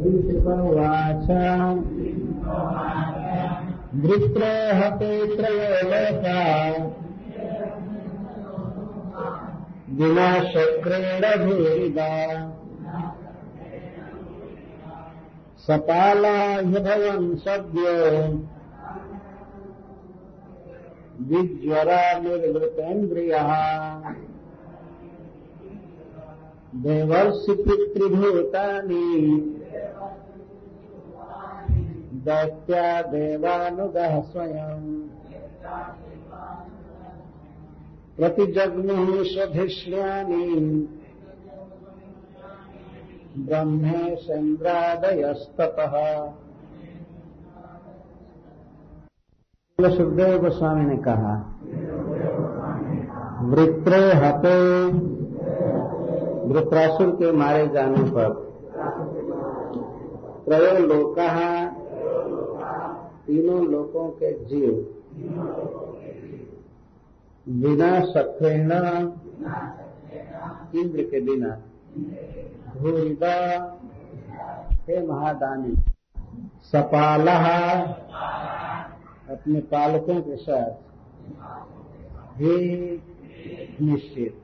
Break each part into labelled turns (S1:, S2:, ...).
S1: श्रीकृपवाच वृत्रे हते त्रयो लोका विनाशक्रेण भूरिदा सपाला ह्यभवन् सद्यो विज्वरा निर्वृतेन्द्रियः देवर्षि पितृभूतानि दैत्या देवानुगः स्वयम् प्रतिजग्मुः स्वधिष्ण्यानि ब्रह्मेशन्द्रादयस्ततः सुखदेव गोस्वामी ने कहा, वृत्रे हते, वृत्रासुर के मारे जाने पर त्रयो लोका तीनों लोकों के जीव। बिना सखेण इंद्र के बिना। भूरिदा, हे महादानी, सपाला, अपने पालकों के साथ। ही निश्चित,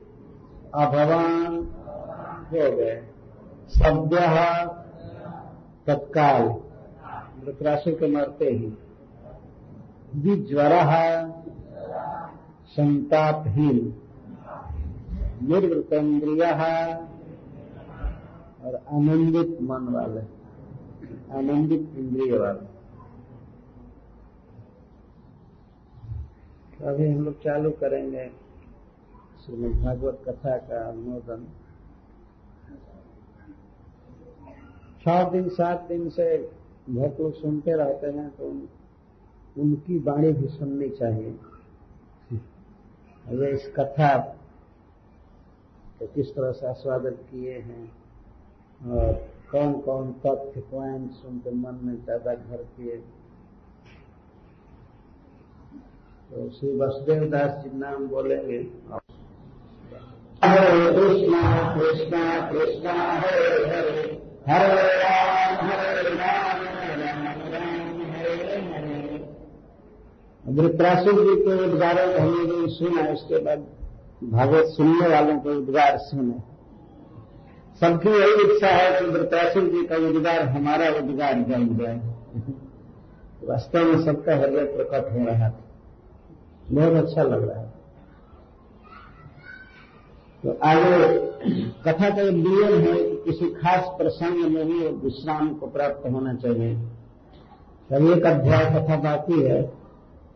S1: अभवान, हो गए। सद्य तत्काल। वृत्रासुर के मरते ही। विज्वर संतापहीन निर्वृतेन्द्रिय और आनंदित मन वाले आनंदित इंद्रिय वाले। तो अभी हम लोग चालू करेंगे श्रीमद भागवत कथा का अनुमोदन। छह दिन, सात दिन से बहुत लोग सुनते रहते हैं तो उनकी वाणी भी सुननी चाहिए। ये इस कथा तो किस तरह से आस्वादन किए हैं और कौन कौन तथ्य पॉइंट उनके मन में ज़्यादा घर किए। तो श्री वसुदेव दास जी नाम बोलेंगे। हरे कृष्णा कृष्णा कृष्णा हरे। हरे हरे राम हरे राम राम राम हरे हरे वृत्रासुर जी के उद्गारों को हमने जो सुना इसके बाद भागवत सुनने वालों के उद्गार सुने। सबकी यही इच्छा है कि वृत्रासुर जी का उद्गार, हमारा उद्गार बन जाए। वास्तव में सबका हृदय प्रकट हो रहा था। बहुत अच्छा लग रहा है। तो आगे कथा का नियम है कि किसी खास प्रसंग में ही विश्राम को प्राप्त होना चाहिए। तब एक अध्याय कथा बाकी है।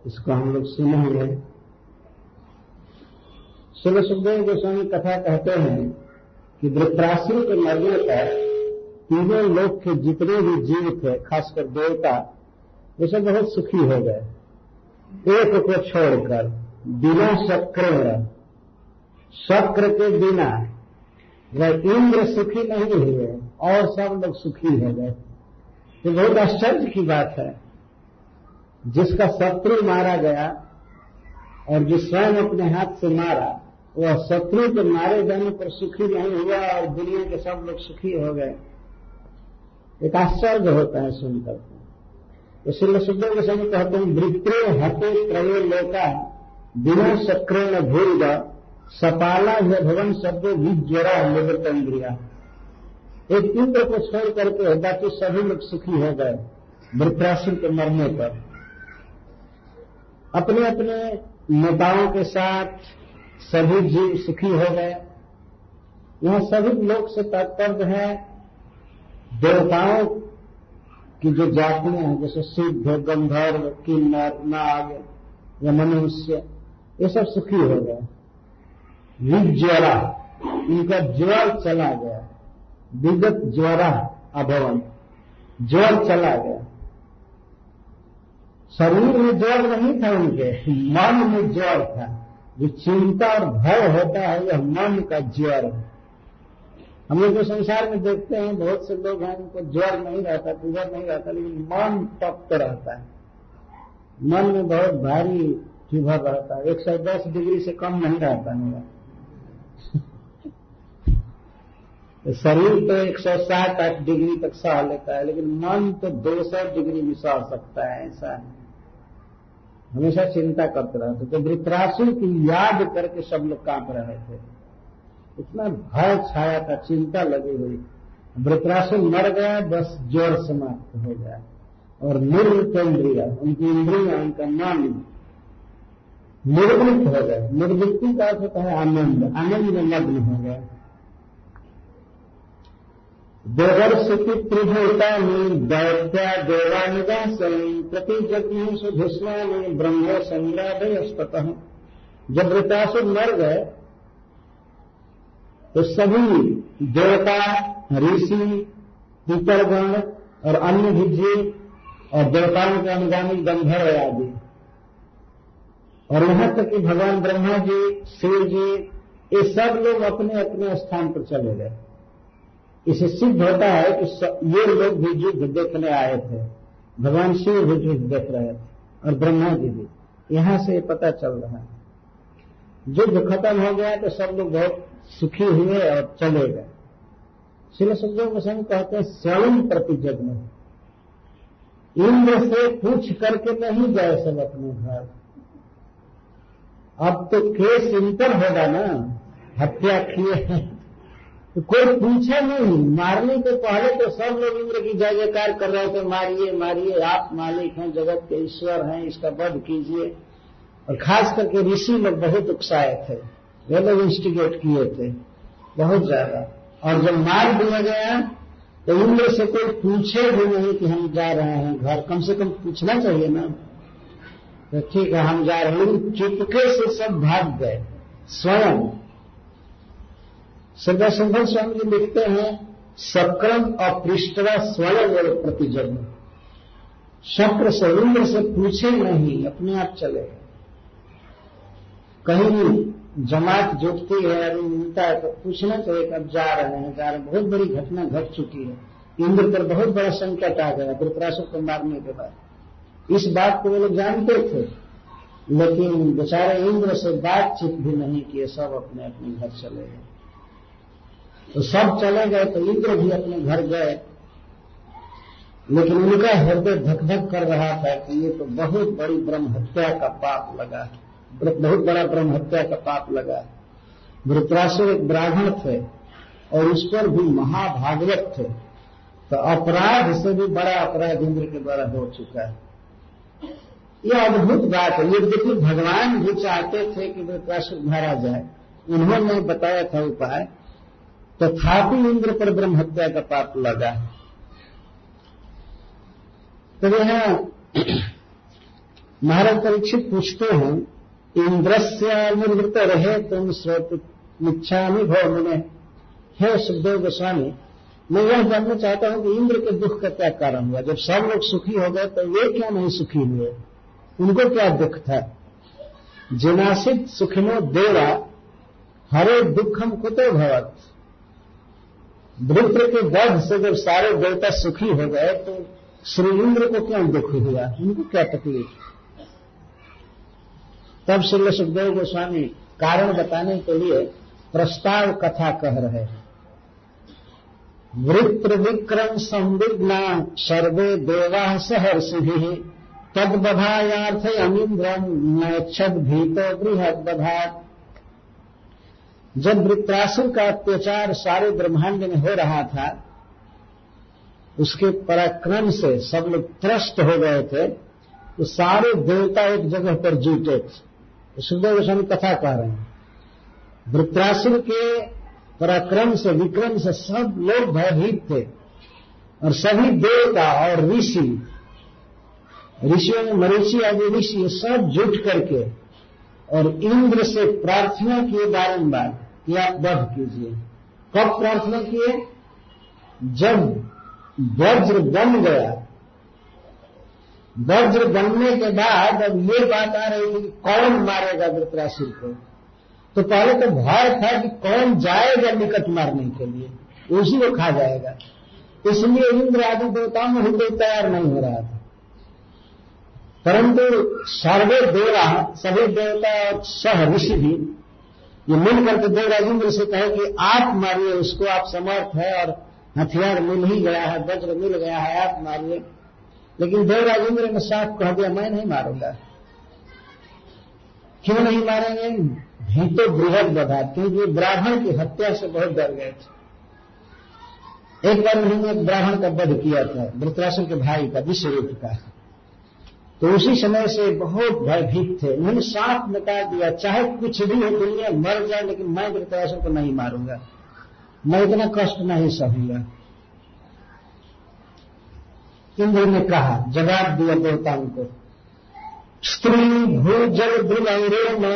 S1: इसको हम लोग सुनेंगे शिव सुखदेव गोस्वामी कथा कहते हैं कि वृत्रासुर के मरने पर तीनों लोग के जितने भी जीव थे, खासकर देवता वे सब बहुत सुखी हो गए। एक को छोड़कर, बिना शक्र शक्र के बिना वह इंद्र सुखी नहीं हुए और सब लोग सुखी हो गए। ये बहुत आश्चर्य की बात है। जिसका शत्रु मारा गया और जो स्वयं अपने हाथ से मारा, वह शत्रु के मारे जाने पर सुखी नहीं हुआ और दुनिया के सब लोग सुखी हो गए। एक आश्चर्य होता है सुनकर। तो श्री सुखदेव के समय कहते हैं वृत्रे हते त्रयो लोका बिना शक्रेण भूल सपाला है भवन शब्द भी विज्वरा निवृत्त इंद्रिया एक इंद्र को छोड़ करके बाकी सभी लोग सुखी हो गए, वृत्रासुर के मरने पर। अपने अपने नेताओं के साथ सभी जीव सुखी हो गए। यहाँ सभी लोग से तात्पर्य है, देवताओं की जो जातियाँ हैं, जैसे सिद्ध, गंधर्व, किन्नर, नाग या मनुष्य, ये सब सुखी हो गए। विज्वरा इनका ज्वर चला गया। विगत ज्वरा अभवन। ज्वर चला गया। शरीर में ज्वर नहीं था उनके, मन में ज्वर था। जो चिंता और भय होता है, यह मन का ज्वर है। हम लोग जो संसार में देखते हैं, बहुत से लोग हैं, उनको ज्वर नहीं रहता फीवर नहीं रहता, लेकिन मन तप्त रहता है। मन में बहुत भारी फीवर रहता है। एक सौ दस डिग्री से कम नहीं रहता मेरा। तो शरीर तो एक सौ साठ आठ डिग्री तक सह लेता है, लेकिन मन तो दो सौ डिग्री भी सह सकता है, ऐसा है। हमेशा चिंता करते रहते तो वृत्रासुर की याद करके सब लोग काँप रहे थे। इतना भय, छाया था, चिंता लगी हुई। वृत्रासुर मर गया, बस ज़ोर समाप्त हो गया। और निर्वृत इंद्रिया उनकी इंद्रिया, उनका मन निर्वृत्त हो गए। निर्वृत्ति का अर्थ होता है आनंद। आनंद में लग्न हो गए देवर्ष की त्रिभूता में दैत्या देवानिदास प्रति जगमुष भीष्मा में ब्रह्म संग्रादयस्तत जब वृतासुर मर गए तो सभी देवता, ऋषि पितरगण और अन्य भी जीव और देवताओं के अनुगामी गंधर्व आदि। और यहाँ तक कि भगवान ब्रह्मा जी, शिव जी, ये सब लोग अपने अपने स्थान पर चले गए। इसे सिद्ध होता है कि ये लोग भी युद्ध देखने आए थे। भगवान शिव भी युद्ध देख रहे थे और ब्रह्मा जी भी। यहाँ से पता चल रहा है। युद्ध खत्म हो गया तो सब लोग बहुत सुखी हुए और चले गए। शिल सुखदेव गोस्वामी कहते हैं स्वयं प्रतिजग में इंद्र से पूछ करके नहीं गए सब अपने घर। अब तो केस इंटर होगा ना। हत्या किए हैं। तो कोई पूछे नहीं, मारने के पहले तो सब लोग इंद्र की जय जयकार कर रहे थे, मारिए मारिए, आप मालिक हैं, जगत के ईश्वर हैं, इसका वध कीजिए। और खास करके ऋषि लोग बहुत उत्साह थे, वे लोग इंस्टिगेट किए थे, बहुत ज़्यादा। और जब मार दिया गया तो इंद्र से कोई पूछे भी नहीं कि हम जा रहे हैं घर। कम से कम पूछना चाहिए ना। तो ठीक है, हम जा रहे हैं। चुपके से सब भाग गए, स्वयं। संभल स्वामी जी लिखते हैं सक्रम अपृष्टवा स्वयं और प्रतिजन शक्र से इंद्र से पूछे नहीं, अपने आप चले। कहीं जमात जुटती है, अभी मिलता है तो पूछना चाहिए कब जा रहे हैं, जा रहे हैं। बहुत बड़ी घटना घट चुकी है। इंद्र पर बहुत बड़ा संकट आ गया वृतरासुर को मारने के बाद। इस बात को वो लोग जानते थे, लेकिन बेचारे इंद्र से बातचीत भी नहीं किए, सब अपने अपने घर चले गए। तो सब चले गए तो इंद्र भी अपने घर गए। लेकिन उनका हृदय धक धक कर रहा था कि ये तो बहुत बड़ी ब्रह्म हत्या का पाप लगा है। बहुत बड़ा ब्रह्म हत्या का पाप लगा है। वृत्रासुर एक ब्राह्मण थे और उस पर भी महाभागवत थे। तो अपराध से भी बड़ा अपराध इंद्र के द्वारा हो चुका है। यह अद्भुत बात है। यद्यपि भगवान भी चाहते थे कि वृत्रासुर मारा जाए। उन्होंने बताया था उपाय। तथापि तो इंद्र पर ब्रह्म हत्या का पाप लगा तो यहाँ महाराज परीक्षित पूछते हैं, इंद्रस्य निर्वृत रहे तुम स्रोत मिच्छामी भव मिले हे सुखदेव गोस्वामी, मैं यह जानना चाहता हूँ कि इंद्र के दुख का क्या कारण हुआ? जब सब लोग सुखी हो गए तो वे क्यों नहीं सुखी हुए? उनको क्या दुख था? जिनासित सुखिनो देवा, हरे दुखम कुतो भवत। वृत्र के वध से जब सारे देवता सुखी हो गए तो श्री इंद्र को क्यों दुख हुआ? उनको क्या तकलीफ़? तब श्री सुखदेव गोस्वामी कारण बताने के लिए प्रस्ताव कथा कह रहे हैं। वृत्र विक्रम संविघ्ना, सर्वे देवा सहर्षि तद बधायार्थ अमिंद्रम नक्षद भीतो बृहद बधात जब वृत्रासुर का अत्याचार सारे ब्रह्मांड में हो रहा था, उसके पराक्रम से सब लोग त्रस्त हो गए थे तो सारे देवता एक जगह पर जुटे थे। तो सुखदेव गोस्वामी कथा कह रहे हैं। वृत्रासुर के पराक्रम से, विक्रम से सब लोग भयभीत थे। और सभी देवता और ऋषि, ऋषियों में मरीषि आदि ऋषि सब जुट करके और इंद्र से प्रार्थना किए बारंबार कि आप वध कीजिए। कब प्रार्थना किए? जब वज्र बन गया। वज्र बनने के बाद अब ये बात आ रही है कि कौन मारेगा वृत्रासुर को? तो पहले तो भय था कि कौन जाएगा निकट मारने के लिए। उसी को खा जाएगा। इसलिए इंद्र आदि देवताओं में हृदय तैयार नहीं हो रहा था। परंतु सर्वे देवा, सभी देवता और सह ऋषि भी, ये मिल करके देव राजेंद्र से कहे कि आप मारिए, उसको आप समर्थ है और हथियार मिल ही गया है, वज्र मिल गया है, आप मारिए। लेकिन देव राजेंद्र ने साफ़ कह दिया, मैं नहीं मारूँगा। क्यों नहीं मारेंगे? भी तो बृहद बधा, क्योंकि ब्राह्मण की हत्या से बहुत डर गए थे। एक बार उन्होंने ब्राह्मण का वध किया था वृतराशन के भाई का, विश्वरूप का। तो उसी समय से बहुत भयभीत थे। उन्होंने साफ़ निकाल दिया, चाहे कुछ भी हो दुनिया मर जाए, लेकिन मैं वृतराशन को नहीं मारूँगा। मैं इतना कष्ट नहीं सहूँगा। इंद्र ने कहा, जवाब दिया देवताओं को, स्त्री भू जल भूजल द्रुमंगेण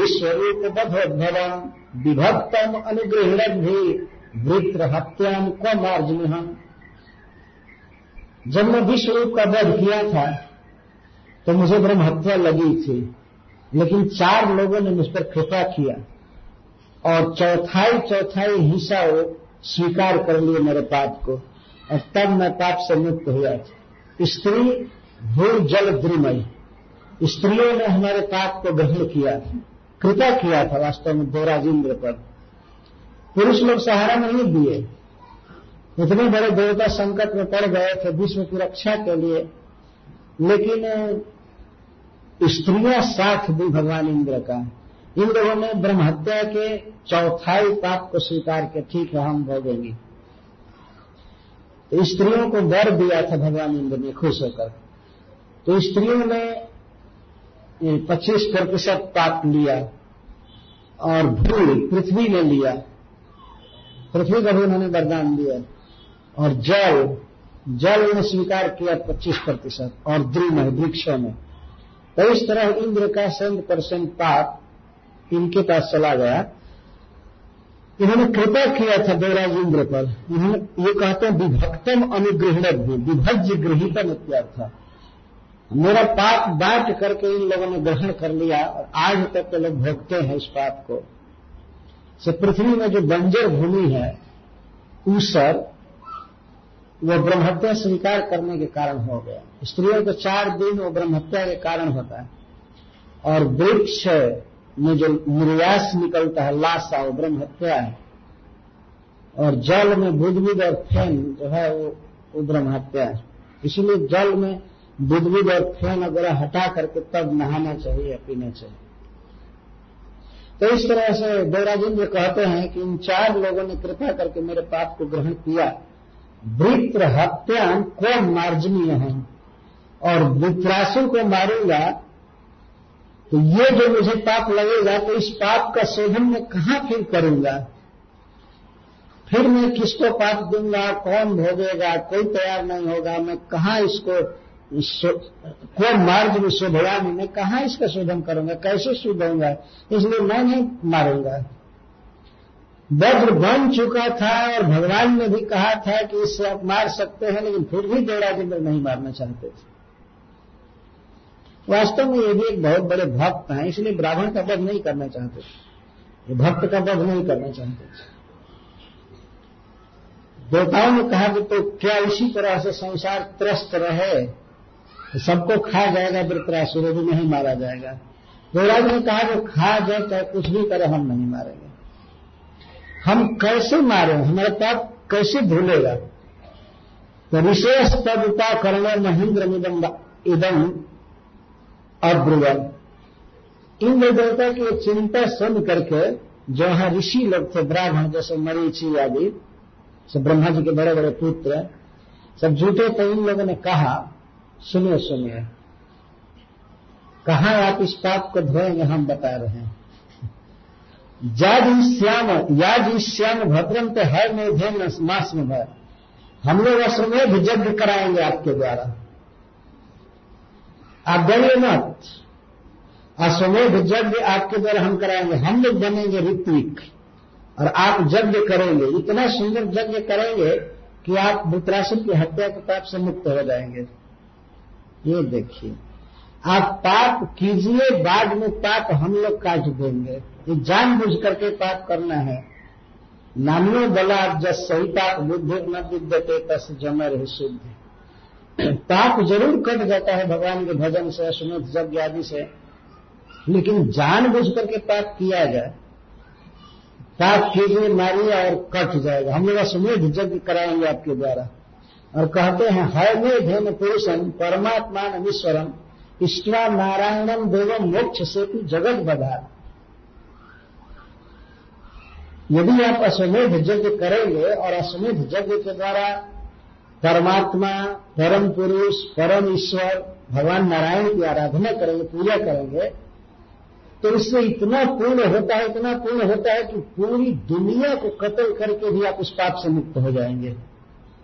S1: विश्वरूप बधोद्भवम विभक्तम अनुग्रहण भी वृत्र हत्याम को मार्जन जब मैं विश्वरूप का वध किया था। तो मुझे ब्रह्म हत्या लगी थी। लेकिन चार लोगों ने मुझ पर कृपा किया और चौथाई चौथाई हिस्सा वो स्वीकार कर लिए मेरे पाप को। और तब मैं पाप से मुक्त हुआ था। स्त्री भू जल द्रिमयी स्त्रियों ने हमारे पाप को ग्रहण किया। था कृपा किया था वास्तव में देवराजेंद्र पर। पुरुष लोग सहारा नहीं दिए। इतने बड़े देवता संकट में पड़ गए थे, विश्व की रक्षा के लिए। लेकिन स्त्रियाँ साथ दी भगवान इंद्र का। इन लोगों ने ब्रह्म हत्या के चौथाई पाप को स्वीकार किया, ठीक है हम भोगेंगे। तो स्त्रियों को वर दिया था भगवान इंद्र ने, खुश होकर। तो स्त्रियों ने पच्चीस प्रतिशत पाप लिया और भूल पृथ्वी ने लिया। पृथ्वी का भी उन्होंने वरदान दिया और जल जल ने स्वीकार किया पच्चीस प्रतिशत और है वृक्षों में। तो इस तरह इंद्र का सेंट परसेंट पाप इनके पास चला गया। इन्होंने कृपा किया था देवराज इंद्र पर। इन्होंने ये कहते हैं, विभक्तम अनुग्रहण भी विभज्य गृहितम इत्यर्थ। मेरा पाप बांट करके इन लोगों ने ग्रहण कर लिया और आज तक के लोग भोगते हैं इस पाप को। से पृथ्वी में जो बंजर भूमि है, ऊसर वो ब्रह्महत्या स्वीकार करने के कारण हो गया। स्त्रियों को चार दिन वो ब्रह्महत्या के कारण होता है। और वृक्ष में जो निर्यास निकलता है लाशा वो ब्रह्महत्या है। और जल में बुद्धबुद और फ़ैन जो है वो, वो ब्रह्महत्या है। इसलिए जल में बुद्धबुद और फ़ैन वगैरह हटा करके तब नहाना चाहिए पीना चाहिए। तो इस तरह से देवराजेंद्र कहते हैं कि इन चार लोगों ने कृपा करके मेरे पाप को ग्रहण किया। वृत्र हत्या को मार्जनीय है? और वित्रासुर को मारूँगा तो ये जो मुझे पाप लगेगा तो इस पाप का शोधन मैं कहाँ फिर करूँगा? फिर मैं किसको पाप दूँगा? कौन भोगेगा? कोई तैयार नहीं होगा। मैं कहाँ इसको को मार्ग में शोभयामी? मैं कहाँ इसका शोधन करूँगा? कैसे शुद्ध होऊँगा इसलिए मैं नहीं मारूँगा। वज्र बन चुका था और भगवान ने भी कहा था कि इससे आप मार सकते हैं, लेकिन फिर भी देवराजेंद्र नहीं मारना चाहते थे। वास्तव में ये भी एक बहुत बड़े भक्त हैं, इसलिए ब्राह्मण का वध नहीं करना चाहते ये भक्त का वध नहीं करना चाहते थे। देवताओं ने कहा कि तो क्या इसी तरह से संसार त्रस्त रहे तो सबको खा जाएगा, वृतरासुर भी नहीं मारा जाएगा। देवराज ने कहा कि खा जाए चाहे कुछ भी करे, हम नहीं मारेंगे। हम कैसे मारे? हमारे पाप कैसे भूलेगा? तो विशेष तदुता कर्ण महेंद्र इदम अब्रुवन। इन देवता की चिंता सुन करके जो ऋषि लोग थे, ब्राह्मण जैसे मरीचि आदि, सब ब्रह्मा जी के बड़े बड़े पुत्र, सब जुटे तो इन लोगों ने कहा, सुनिए सुनिए। कहा आप इस पाप को धोएँगे हम बता रहे हैं? जाज श्याम याज श्याम भद्रम तो है मेघे मास में भय हम लोग अश्वमेध यज्ञ कराएँगे आपके द्वारा। आप डरिए मत। अश्वमेध यज्ञ आपके द्वारा हम कराएँगे। हम लोग बनेंगे ऋत्विक। और आप यज्ञ करेंगे। इतना सुंदर यज्ञ करेंगे कि आप वृत्रासुर की हत्या के पाप से मुक्त हो जाएँगे। ये देखिए। आप पाप कीजिए, बाद में पाप हम लोग काट देंगे। ये जानबूझ करके पाप करना है। नामनो बला जस सही पाप बुद्धि न विद्यते तस जमर है शुद्ध। पाप ज़रूर कट जाता है भगवान के भजन से अश्वमेध यज्ञ आदि से। लेकिन जानबूझ करके पाप किया जाए, पाप कीजिए, मारिए और कट जाएगा। हम लोग अश्वमेध यज्ञ कराएँगे आपके द्वारा। और कहते हैं हय में धन पुरुषम परमात्मा ईश्वरम इष्टवा नारायणम देव मोक्ष से जगत बधा यदि आप अश्वमेध यज्ञ करेंगे और अश्वमेध यज्ञ के द्वारा परमात्मा, परम पुरुष, परम ईश्वर, भगवान नारायण की आराधना करेंगे, पूजा करेंगे तो इससे इतना पूर्ण होता है, इतना पूर्ण होता है कि पूरी दुनिया को कत्ल करके भी आप उस पाप से मुक्त हो जाएँगे।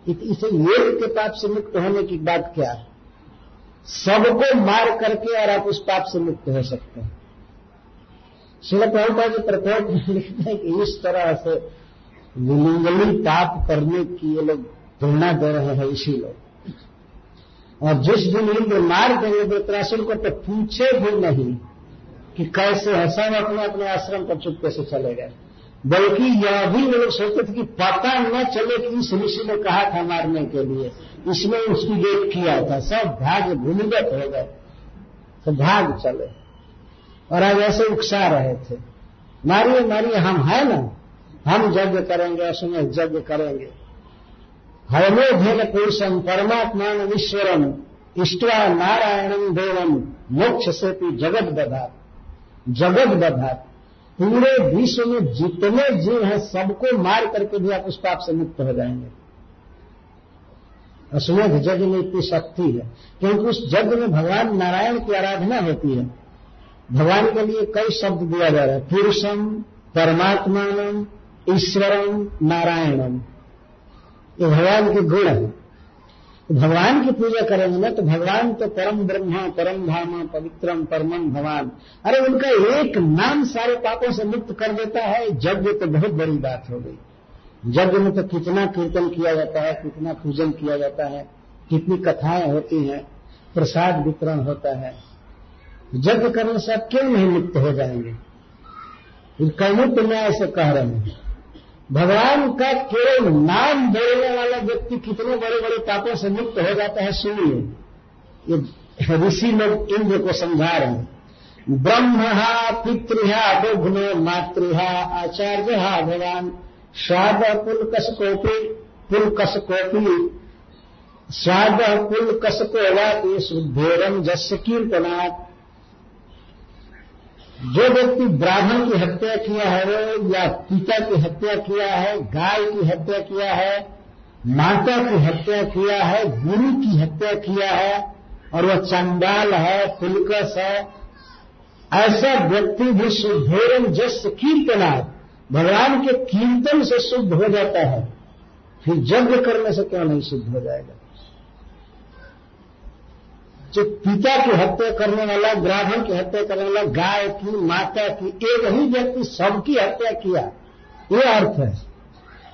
S1: इसे एक के पाप से मुक्त होने की बात क्या है? सबको मार करके और आप उस पाप से मुक्त हो सकते हैं। शिल प्रभुपा जी प्रकोप लिखते हैं कि इस तरह से विलिंगली पाप करने की ये लोग प्रेरणा दे रहे हैं इसी लोग। और जिस दिन इंद्र मार देंगे, वृत्रासुर को तो पूछे भी नहीं कि कैसे है, सब अपने अपने आश्रम पर चुपके से चले गए। बल्कि यह भी लोग सोचते थे कि पता न चले कि इस ऋषि ने कहा था मारने के लिए। इसने उसकी वेट किया था, सब भाग भूमिगत हो गए तो भाग चले। और आज ऐसे उकसा रहे थे। मारिए मारिए, हम है ना? हम यज्ञ करेंगे असमय यज्ञ करेंगे। हरमे भेद पुरुषम परमात्मा ईश्वरम, इष्टवा नारायणम देवम मोक्ष से जगत बधा जगत बधा पूरे विश्व में जितने जीव हैं, सबको मार करके भी आप उस पाप से मुक्त हो जाएँगे। अश्वमेध यज्ञ में इतनी शक्ति है, क्योंकि उस यज्ञ में भगवान नारायण की आराधना होती है। भगवान के लिए कई शब्द दिया जा रहा है, पुरुषम परमात्मान ईश्वरम, नारायणम। ये भगवान के गुण है। भगवान की पूजा करेंगे ना तो भगवान तो परम ब्रह्मा, परम धामा, पवित्रम, परमम भगवान। अरे उनका एक नाम सारे पापों से मुक्त कर देता है यज्ञ तो बहुत बड़ी बात हो गई। यज्ञ में तो कितना कीर्तन किया जाता है, कितना पूजन किया जाता है, कितनी कथाएँ होती हैं, प्रसाद वितरण होता है। यज्ञ करने से आप क्यों नहीं लिप्त हो जाएँगे? कैमुक्त न्याय से कह रहे हैं। भगवान का केवल नाम बोलने वाला व्यक्ति कितने बड़े बड़े पापों से मुक्त हो जाता है, सुनिए। ये ऋषि लोग इंद्र को समझा रहे हैं। ब्रह्म पितृहा दुघ्नो मातृहा आचार्य भगवान। स्वाद पुलकसकोपी। पुलकसकोपी स्वाद पुलकसकोवाति शुद्धेरम जस्य कीर्तनाथ जो व्यक्ति ब्राह्मण की हत्या किया है, या पिता की हत्या किया है, गाय की हत्या किया है, माता की हत्या किया है, गुरु की हत्या किया है, और वह चंडाल है, पुलकस है, ऐसा व्यक्ति भी शुद्धेरम जस कीर्तना भगवान के कीर्तन से शुद्ध हो जाता है, फिर यज्ञ करने से क्यों नहीं शुद्ध हो जाएगा? जो पिता की हत्या करने वाला, ब्राह्मण की हत्या करने वाला, गाय की, माता की, एक ही व्यक्ति सबकी हत्या किया, ये अर्थ है।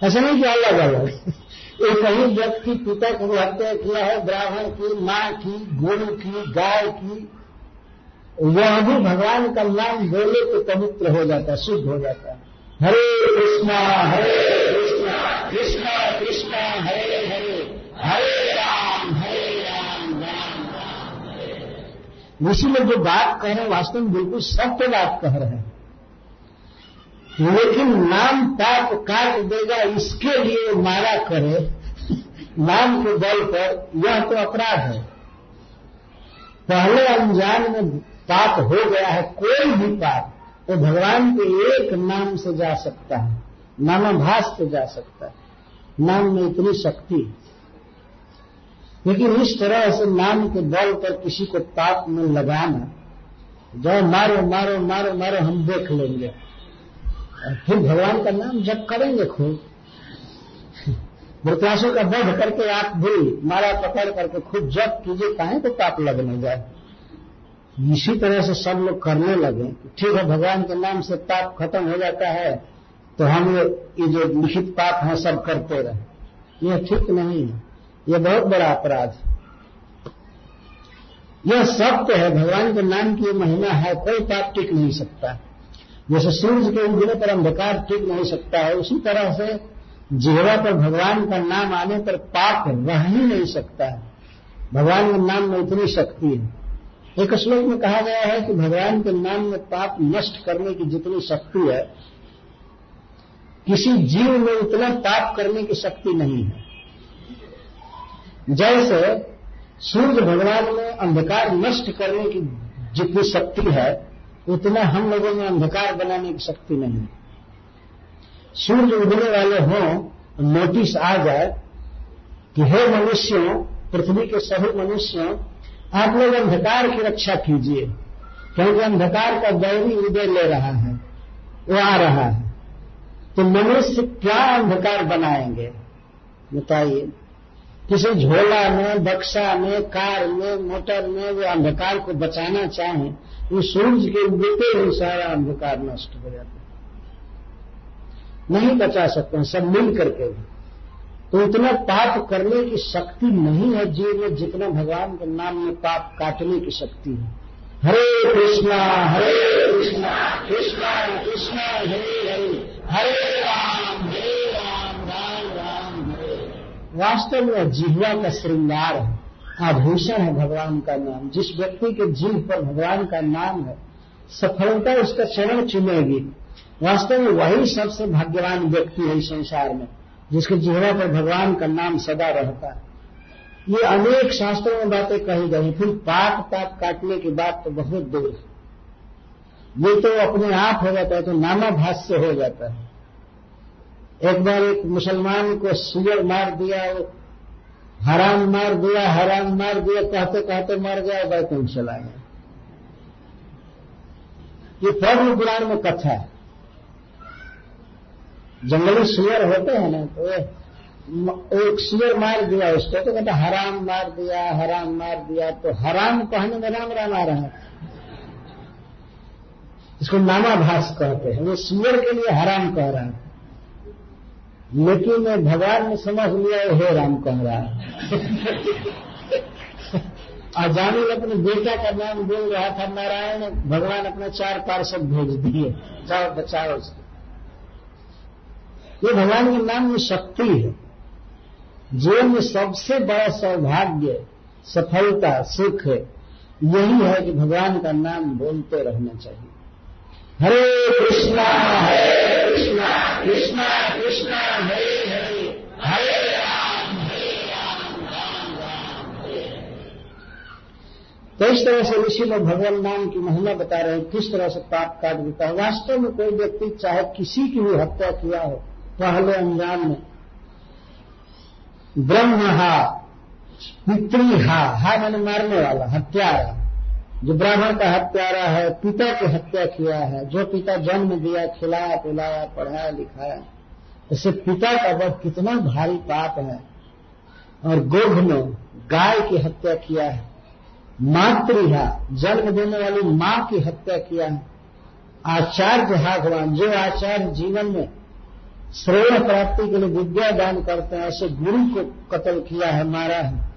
S1: ऐसा नहीं कि अलग अलग एक ही व्यक्ति पिता की हत्या किया है, ब्राह्मण की, माँ की, गुरु की, गाय की, वह भी भगवान का नाम बोले तो पवित्र हो जाता है शुद्ध हो जाता। है हरे कृष्णा हरे कृष्णा कृष्णा कृष्णा, हरे हरे हरे राम हरे राम राम राम ऋषि लोग जो बात कह रहे हैं, वास्तव में बिल्कुल सत्य बात कह रहे हैं। लेकिन नाम पाप काट देगा, इसके लिए मारा करे, नाम के बल पर यह तो अपराध है। पहले अनजान में पाप हो गया है, कोई भी पाप तो भगवान के एक नाम से जा सकता है। नामाभास से जा सकता है। नाम में इतनी शक्ति है। लेकिन इस तरह से नाम के बल पर किसी को पाप में लगाना जाओ मारो मारो मारो मारो, हम देख लेंगे। फिर भगवान का नाम जब करेंगे खूब वृताशों का वध करके आप भी मारा पकड़ करके खूब जब कीजिए, कहें तो पाप लगने जाए। इसी तरह से सब लोग करने लगे। ठीक है, भगवान के नाम से पाप खत्म हो जाता है तो हम ये जो लिखित पाप है, सब करते रहे। यह ठीक नहीं है। यह बहुत बड़ा अपराध यह सत्य है, भगवान के नाम की महिमा है, कोई पाप टिक नहीं सकता। जैसे सूर्य के उगने पर अंधकार टिक नहीं सकता है, उसी तरह से जिहवा पर भगवान का नाम आने पर पाप रह ही नहीं सकता है। भगवान के नाम में इतनी शक्ति है। एक श्लोक में कहा गया है कि भगवान के नाम में पाप नष्ट करने की जितनी शक्ति है, किसी जीव में उतना पाप करने की शक्ति नहीं है। जैसे सूर्य भगवान में अंधकार नष्ट करने की जितनी शक्ति है, उतना हम लोगों में अंधकार बनाने की शक्ति नहीं है। सूर्य उगने वाले हों नोटिस आ जाए कि हे मनुष्यों, पृथ्वी के सभी मनुष्यों आप लोग अंधकार की रक्षा कीजिए, क्योंकि अंधकार का दैवी उदय ले रहा है, वो आ रहा है। तो मनुष्य क्या अंधकार बनाएँगे? बताइए। किसी झोला में, बक्सा में, कार में, मोटर में वो अंधकार को बचाना चाहें, वो सूर्य के उगते ही सारा अंधकार नष्ट हो जाता नहीं बचा सकते, सब मिल करके भी तो इतना पाप करने की शक्ति नहीं है जीव में जितना भगवान के नाम में पाप काटने की शक्ति है। हरे कृष्णा हरे कृष्णा कृष्णा कृष्णा, हरे हरे हरे राम हरे राम राम राम, हरे। वास्तव में जिह्वा का श्रृंगार है, आभूषण है भगवान का नाम। जिस व्यक्ति के जीव पर भगवान का नाम है, सफलता उसका चरण चुनेगी। वास्तव में वही सबसे भाग्यवान व्यक्ति है संसार में। जिसके जिहरा पर भगवान का नाम सदा रहता है। ये अनेक शास्त्रों में बातें कही गई फिर पाप पाप काटने की बात तो बहुत दूर है। ये तो अपने आप हो जाता है तो नामाभास भाष्य हो जाता है। एक बार एक मुसलमान को सुअर मार दिया हराम मार दिया, हराम मार दिया, कहते कहते मर गया बैकुंठ चला गया। ये पद्म पुराण में कथा है। जंगली सुअर होते हैं ना तो एक सुअर मार दिया, उसको तो कहते हराम मार दिया, हराम मार दिया तो हराम कहने में राम राम आ रहा है। इसको नामाभास कहते हैं वो सुअर के लिए हराम कह रहा है। लेकिन भगवान ने समझ लिया हे राम कह रहा है। जानी अपने बेटा का नाम बोल रहा था, नारायण, भगवान अपने चार पार्षद भेज दिए। जाओ, बचाओ उसको। ये भगवान के नाम में शक्ति है। जीवन में सबसे बड़ा सौभाग्य, सफलता, सुख है, यही है कि भगवान का नाम बोलते रहना चाहिए। हरे कृष्णा हरे कृष्णा कृष्णा कृष्णा, हरे हरे हरे हरे तो इस तरह से ऋषि लोग भगवान नाम की महिमा बता रहे हैं, किस तरह से पाप काट देता है। वास्तव में कोई व्यक्ति चाहे किसी की भी हत्या किया हो पहले अंजाम में। ब्रह्म हा पित्री हा हा मैंने मारने वाला, हत्यारा। जो ब्राह्मण का हत्यारा है, पिता की हत्या किया है, जो पिता जन्म दिया, खिलाया, पिलाया, पढ़ाया, लिखाया इससे पिता का वह कितना भारी पाप है। और गोभ ने गाय की हत्या किया है मातृहा जन्म देने वाली माँ की हत्या किया है। आचार्य हा भगवान, जो आचार्य जीवन में श्रेय प्राप्ति के लिए विद्या दान करते हैं, ऐसे गुरु को कत्ल किया है, मारा है।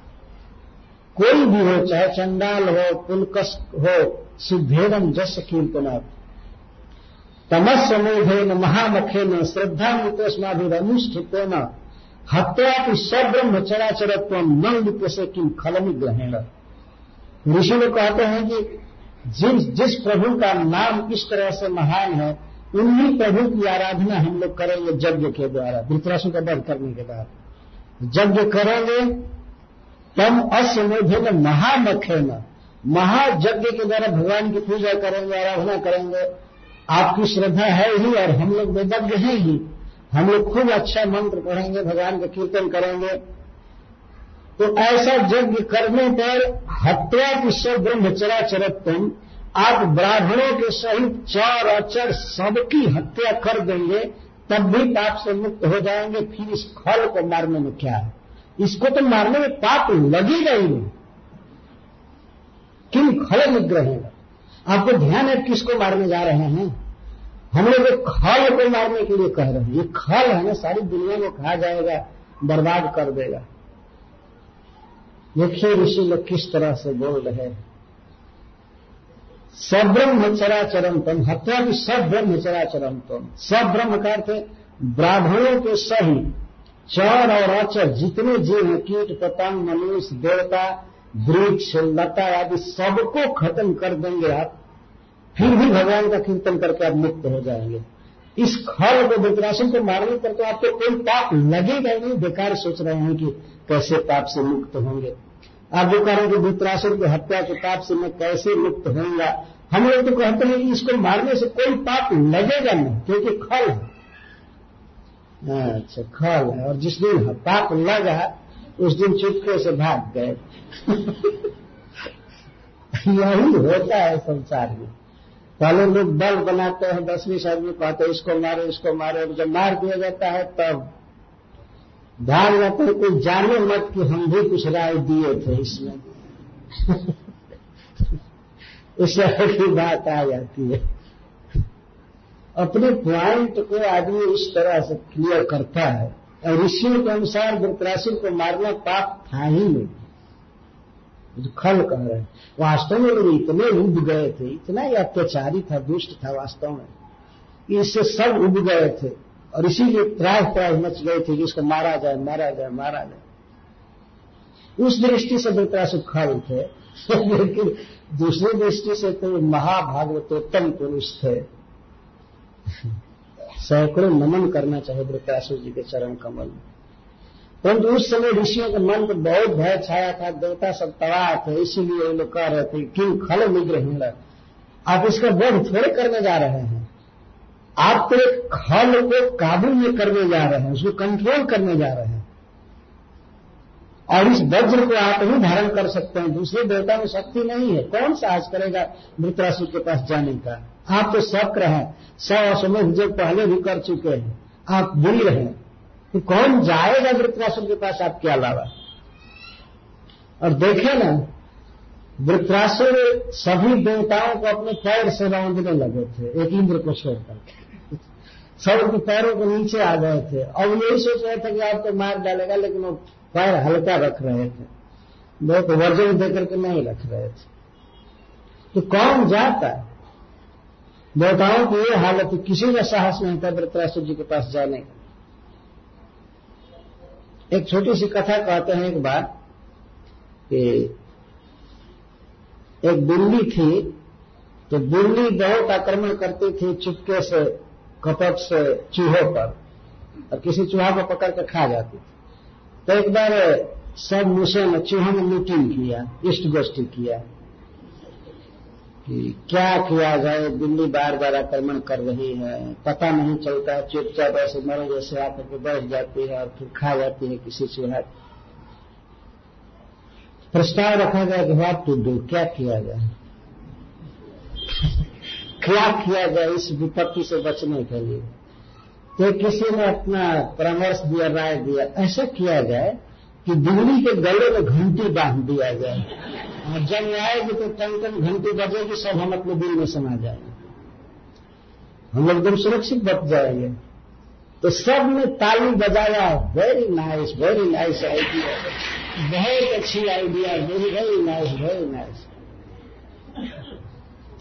S1: कोई भी हो, चाहे चंडाल हो पुलकस हो, सिद्धेदम जस कीर्तना तमस्य मोधेन महामखेन श्रद्धा मितोस्माभिरनुष्ठित न हत्या की सब्रह्म चराचरत्व न लिप्य से किम खलमी ग्रहण। ऋषि लोग कहते हैं कि जिस जिस प्रभु का नाम इस तरह से महान है उन्हीं प्रभु की आराधना हम लोग करेंगे यज्ञ के द्वारा धृतराशु का वध करने के बाद यज्ञ करेंगे, तम अश्वमेधे में महामखे न महायज्ञ के द्वारा भगवान की पूजा करेंगे, आराधना करेंगे। आपकी श्रद्धा है ही और हम लोग वेदज्ञ हैं ही। हम लोग खूब अच्छा मंत्र पढ़ेंगे, भगवान का कीर्तन करेंगे। तो ऐसा यज्ञ करने पर हत्या की सब ब्रह्मचरा चरत्तम आप ब्राह्मणों के सहित चौर अचर सबकी हत्या कर देंगे, तब भी पाप से मुक्त हो जाएँगे, फिर इस खल को मारने में क्या है? इसको तो मारने में पाप लगेगा ही नहीं किन खल निग्रह आपको ध्यान है किसको मारने जा रहे हैं? हम लोग खल को मारने के लिए कह रहे हैं। ये खल है ना, सारी दुनिया को खा जाएगा, बर्बाद कर देगा। देखिए ऋषि लोग किस तरह से बोल रहे हैं। सब्रह्म चराचरम तम। हत्या की सब ब्रह्म चराचरम तम। सब ब्रह्म का अर्थ ब्राह्मणों के सही चर और अचर जितने जीव हैं, कीट, पतंग, मनुष्य, देवता, वृक्ष, लता आदि सबको खत्म कर देंगे आप। फिर भी भगवान का कीर्तन करके आप मुक्त हो जाएँगे। इस खल को वृत्रासन को मारने पर तो आपको कोई पाप लगेगा नहीं। बेकार सोच रहे हैं कि कैसे पाप से मुक्त होंगे। आप जो कह रहे हैं कि वृत्रासन की हत्या के पाप से मैं कैसे मुक्त होऊँगा? हम लोग तो कहते हैं कि इसको मारने से कोई पाप लगेगा नहीं, क्योंकि खल है। अच्छा खल है। और जिस दिन पाप लगा, उस दिन चुपके से भाग गए। यही होता है संसार में। पहले लोग बल बनाते हैं, दसवीं बीस आदमी कहते हैं, इसको मारे इसको मारे। जब मार दिया जाता है, तब भाग जाते हैं कोई जाने मत कि हम भी कुछ राय दिए थे इसमें। इस तरह की बात आ जाती है। अपने पॉइंट को आदमी इस तरह से क्लियर करता है और ऋषियों के अनुसार वृतरासुर को मारना पाप था ही नहीं। जो खल कह रहे हैं। वास्तव में लोग इतने उब गए थे, इतना ही अत्याचारी था, दुष्ट था वास्तव में। इससे सब उब गए थे। और इसीलिए त्राह त्राह मच गए थे कि इसको मारा जाए मारा जाए मारा जाए। उस दृष्टि से वृतरासुर खल थे। लेकिन दूसरी दृष्टि से तो महाभागवतोत्तम पुरुष थे। सैकड़ों नमन करना चाहिए वृतासुर जी के चरण कमल में। परंतु उस समय ऋषियों के मन पर बहुत भय छाया था, देवता सब तबाह थे, इसीलिए वो लोग कह रहे थे, क्यों खल निग्रह आप इसका बोध थोड़े करने जा रहे हैं। आप तो एक को काबू में करने जा रहे हैं, उसको कंट्रोल करने जा रहे हैं। और इस वज्र को आप ही धारण कर सकते हैं, दूसरे देवता में शक्ति नहीं है। कौन साहस करेगा मृतरासुर के पास जाने का? आप तो शक रहे सौ अश्वमेध जो पहले भी कर चुके हैं, आप बुरी रहे कि कौन जाएगा वृत्रासुर के पास आपके अलावा? और देखे ना वृत्रासुर सभी देवताओं को अपने पैर से बांधने लगे थे, एक इंद्र को छोड़कर। सब के पैरों के नीचे आ गए थे। और यही सोच रहे थे कि आपको मार डालेगा, लेकिन वो पैर हल्का रख रहे थे। बहुत वज़न देकर के नहीं रख रहे थे। तो कौन जाता? देवताओं की ये हालत किसी का साहस नहीं था वृत्रासुर जी के पास जाने का। एक छोटी सी कथा कहते हैं एक बार कि एक बिल्ली थी तो बिल्ली बहुत आक्रमण करती थी, चुपके से कपट से चूहों पर, और किसी चूहा को पकड़ कर खा जाती। थी तो एक बार सब मुसे ने चूहों में मीटिंग किया, इष्ट गोष्ठी किया, कि क्या किया जाए दिल्ली बार बार आक्रमण कर रही है, पता नहीं चलता, चुपचाप ऐसे मरे जैसे आकर के बैठ जाती है और फिर खा जाती है किसी चूहा प्रस्ताव रखा गया कि बात टू डू क्या किया जाए? क्या किया जाए, इस विपत्ति से बचने के लिए। तो किसी ने अपना परामर्श दिया, राय दिया। ऐसा किया जाए कि दिल्ली के गले में घंटी बाँध दिया जाए। और जब आएगी तो टन टन घंटी बजेगी, सब हम अपने दिल में समा जाएँगे। हम एकदम सुरक्षित बच जाएँगे। तो सबने ताली बजाया very nice very nice idea बहुत अच्छी idea very very nice very nice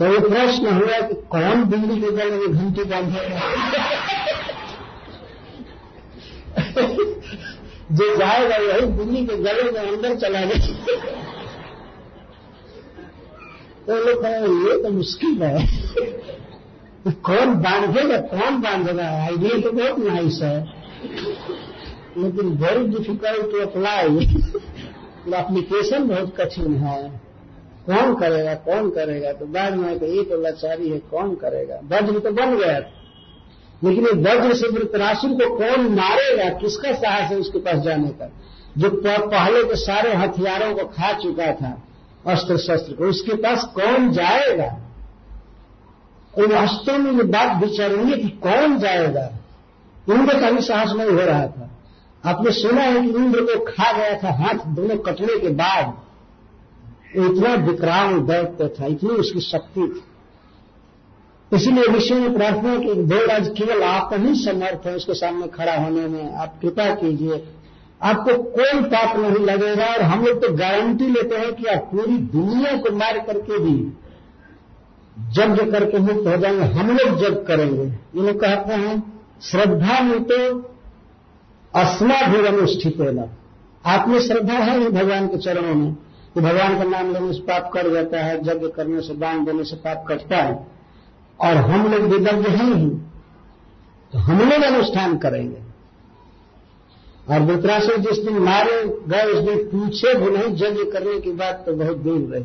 S1: तो ये प्रश्न हुआ कि कौन दिल्ली के गले में घंटी बांधेगा जो जाएगा वही दिल्ली के गले में अंदर चला गया तो लोग ये तो मुश्किल है। कौन बांधेगा कौन बांधेगा? आइडिया तो बहुत नाइस है। लेकिन very difficult to apply application बहुत कठिन है। कौन करेगा कौन करेगा? तो बाद में तो ये तो लाचारी है, कौन करेगा? वज्र तो बन गया। लेकिन ये वज्र से वृतरासुर को कौन मारेगा? किसका साहस है उसके पास जाने का? जो पहले के सारे हथियारों को खा चुका था अस्त्र शस्त्र को, उसके पास कौन जाएगा? और वास्तव में ये बात विचारेंगे कि कौन जाएगा? इंद्र का भी साहस नहीं हो रहा था। आपने सुना है कि इंद्र को खा गया था हाथ दोनों कटने के बाद। इतना विकराल दैत्य था, इतनी उसकी शक्ति थी। इसीलिए विषय में प्रार्थना की देवराज केवल आप ही समर्थ है उसके सामने खड़ा होने में। आप कृपा कीजिए। आपको कोई पाप नहीं लगेगा और हम लोग तो गारंटी लेते हैं कि आप पूरी दुनिया को मार करके भी जग करके मुक्त हो जाएँगे। हम लोग जग करेंगे। ये लोग कहते हैं, श्रद्धा में तो अस्माभिर अनुष्ठित है आप में श्रद्धा ही भगवान के चरणों में। कि भगवान का नाम लेने से पाप कट जाता है, यज्ञ करने से, दान देने से पाप कटता है। और हम लोग विदग्ध हैं ही तो हम लोग अनुष्ठान करेंगे। और वृत्रासुर जिस दिन मारे गए, उस दिन पूछे भी नहीं, यज्ञ करने की बात तो बहुत दूर रही।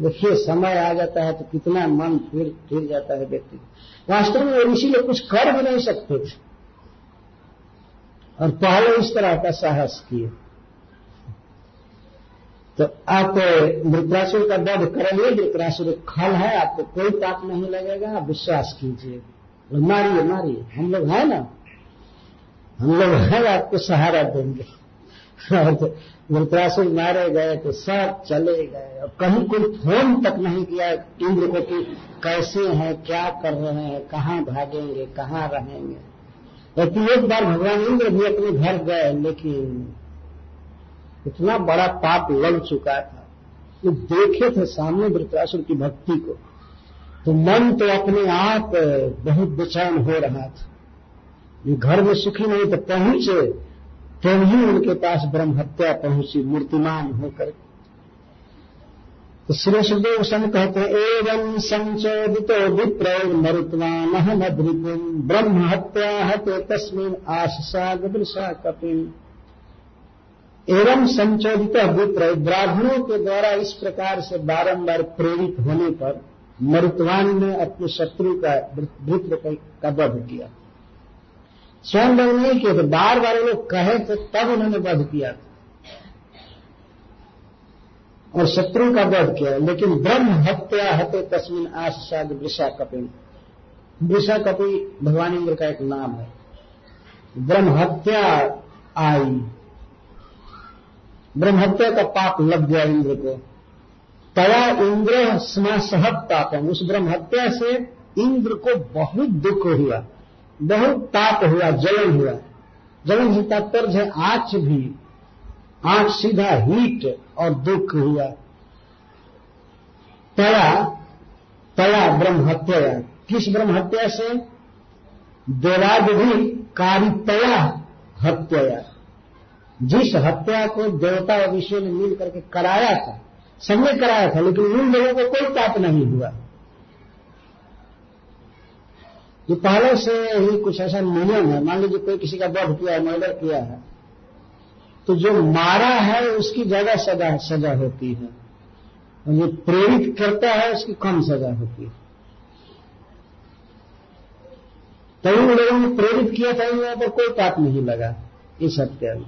S1: देखिए, समय आ जाता है तो कितना मन फिर फिर जाता है व्यक्ति। वास्तव में ऋषि लोग कुछ कर भी नहीं सकते। थे और पहले इस तरह का साहस किए। तो आप मृत्रासुर का वध करेंगे मृत्रासुर खल है, आपको कोई पाप नहीं लगेगा, आप विश्वास कीजिए। मारिए मारिए। हम लोग हैं ना? हम लोग हैं, आपको सहारा देंगे। और वृत्रासुर मारे गए तो सब चले गए। और कहीं कोई फ़ोन तक नहीं किया, इंद्र को कि कैसे हैं, क्या कर रहे हैं, कहाँ भागेंगे, कहाँ रहेंगे? लेकिन एक बार भगवान इंद्र भी अपने घर गए, लेकिन इतना बड़ा पाप लग चुका था वो देखे थे सामने वृत्रासुर की भक्ति को। तो मन तो अपने आप बहुत बेचैन हो रहा था। ये घर में सुखी नहीं तो पहुँचे तो ही उनके पास ब्रह्म हत्या पहुँची, मूर्तिमान होकर। तो श्री सुखदेव गोस्वामी कहते हैं, एवं संचोदित विप्र मरुत्वान मद्रिपुम ब्रह्म हत्या हते तस्मिन आशा गदृशा कपिन। एवं संचोदित विप्र ब्राह्मणों के द्वारा इस प्रकार से बारंबार प्रेरित होने पर मरुत्वान ने अपने शत्रु का वृत्र का वध किया। स्वयं लोग नहीं किए थे बार बार लोग कहे थे, तब उन्होंने वध किया था। और शत्रु का वध किया, लेकिन ब्रह्म हत्या हते तस्मिन आशाद वृषा कपिन वृषा कपि भगवान इंद्र का एक नाम है। ब्रह्म हत्या आई। ब्रह्महत्या का पाप लग गया इंद्र को। तया इंद्र सहत पापम। उस ब्रह्महत्या से इंद्र को बहुत दुख हुआ, बहुत ताप हुआ, जलन हुआ। जलन से तात्पर्य है आँच भी आँच सीधा हीट और दुख हुआ। तया तया ब्रह्महत्या किस ब्रह्महत्या से? देवाद कारितया हत्या जिस हत्या को देवता और विषय ने मिल करके कराया था, सबने कराया था, लेकिन उन लोगों को कोई पाप नहीं हुआ। ये पहले से ही कुछ ऐसा नियम है। मान लीजिए कोई किसी का वध किया है मर्डर किया है तो जो मारा है, उसकी ज़्यादा सजा सजा होती है। और जो प्रेरित करता है, उसकी कम सजा होती है। तो उन लोगों ने प्रेरित किया था इन लोगों पर कोई पाप नहीं लगा, इस हत्या में।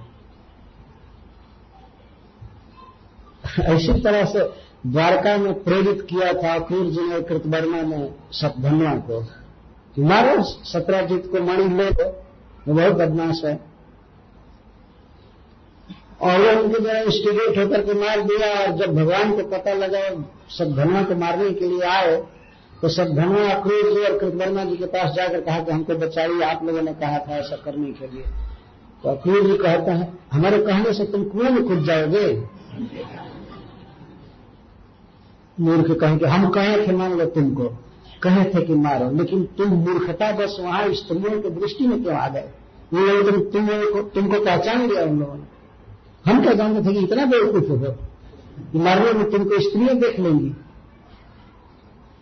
S1: ऐसी तरह से द्वारका में प्रेरित किया था क्रूर जी ने कृतवर्मा ने सतधनवा को कि मारो सत्राजीत को मणि ले लो, वो बहुत बदमाश है। और वो उनके द्वारा इंस्टिगेट होकर के मार दिया, और जब भगवान को पता लगा सतधनवा को मारने के लिए आए तो सतधनवा अक्रूर जी और कृतवर्मा जी के पास जाकर कहा कि हमको बचाइए, आप लोगों ने कहा था ऐसा करने के लिए। तो अक्रूर जी कहते हैं, हमारे कहने से तुम कुएँ में खुद जाओगे? मूर्ख कहें कि, हम कहे थे मान लो तुमको, कहे थे कि मारो, लेकिन तुम मूर्खता बस वहाँ स्त्रियों की दृष्टि में क्यों आ गए? उन लोगों तुम तुम तुमको पहचान लिया उन लोगों ने। हम क्या जानते थे कि इतना बेवकूफ़ हो कि मारने में तुमको स्त्रियाँ देख लेंगी।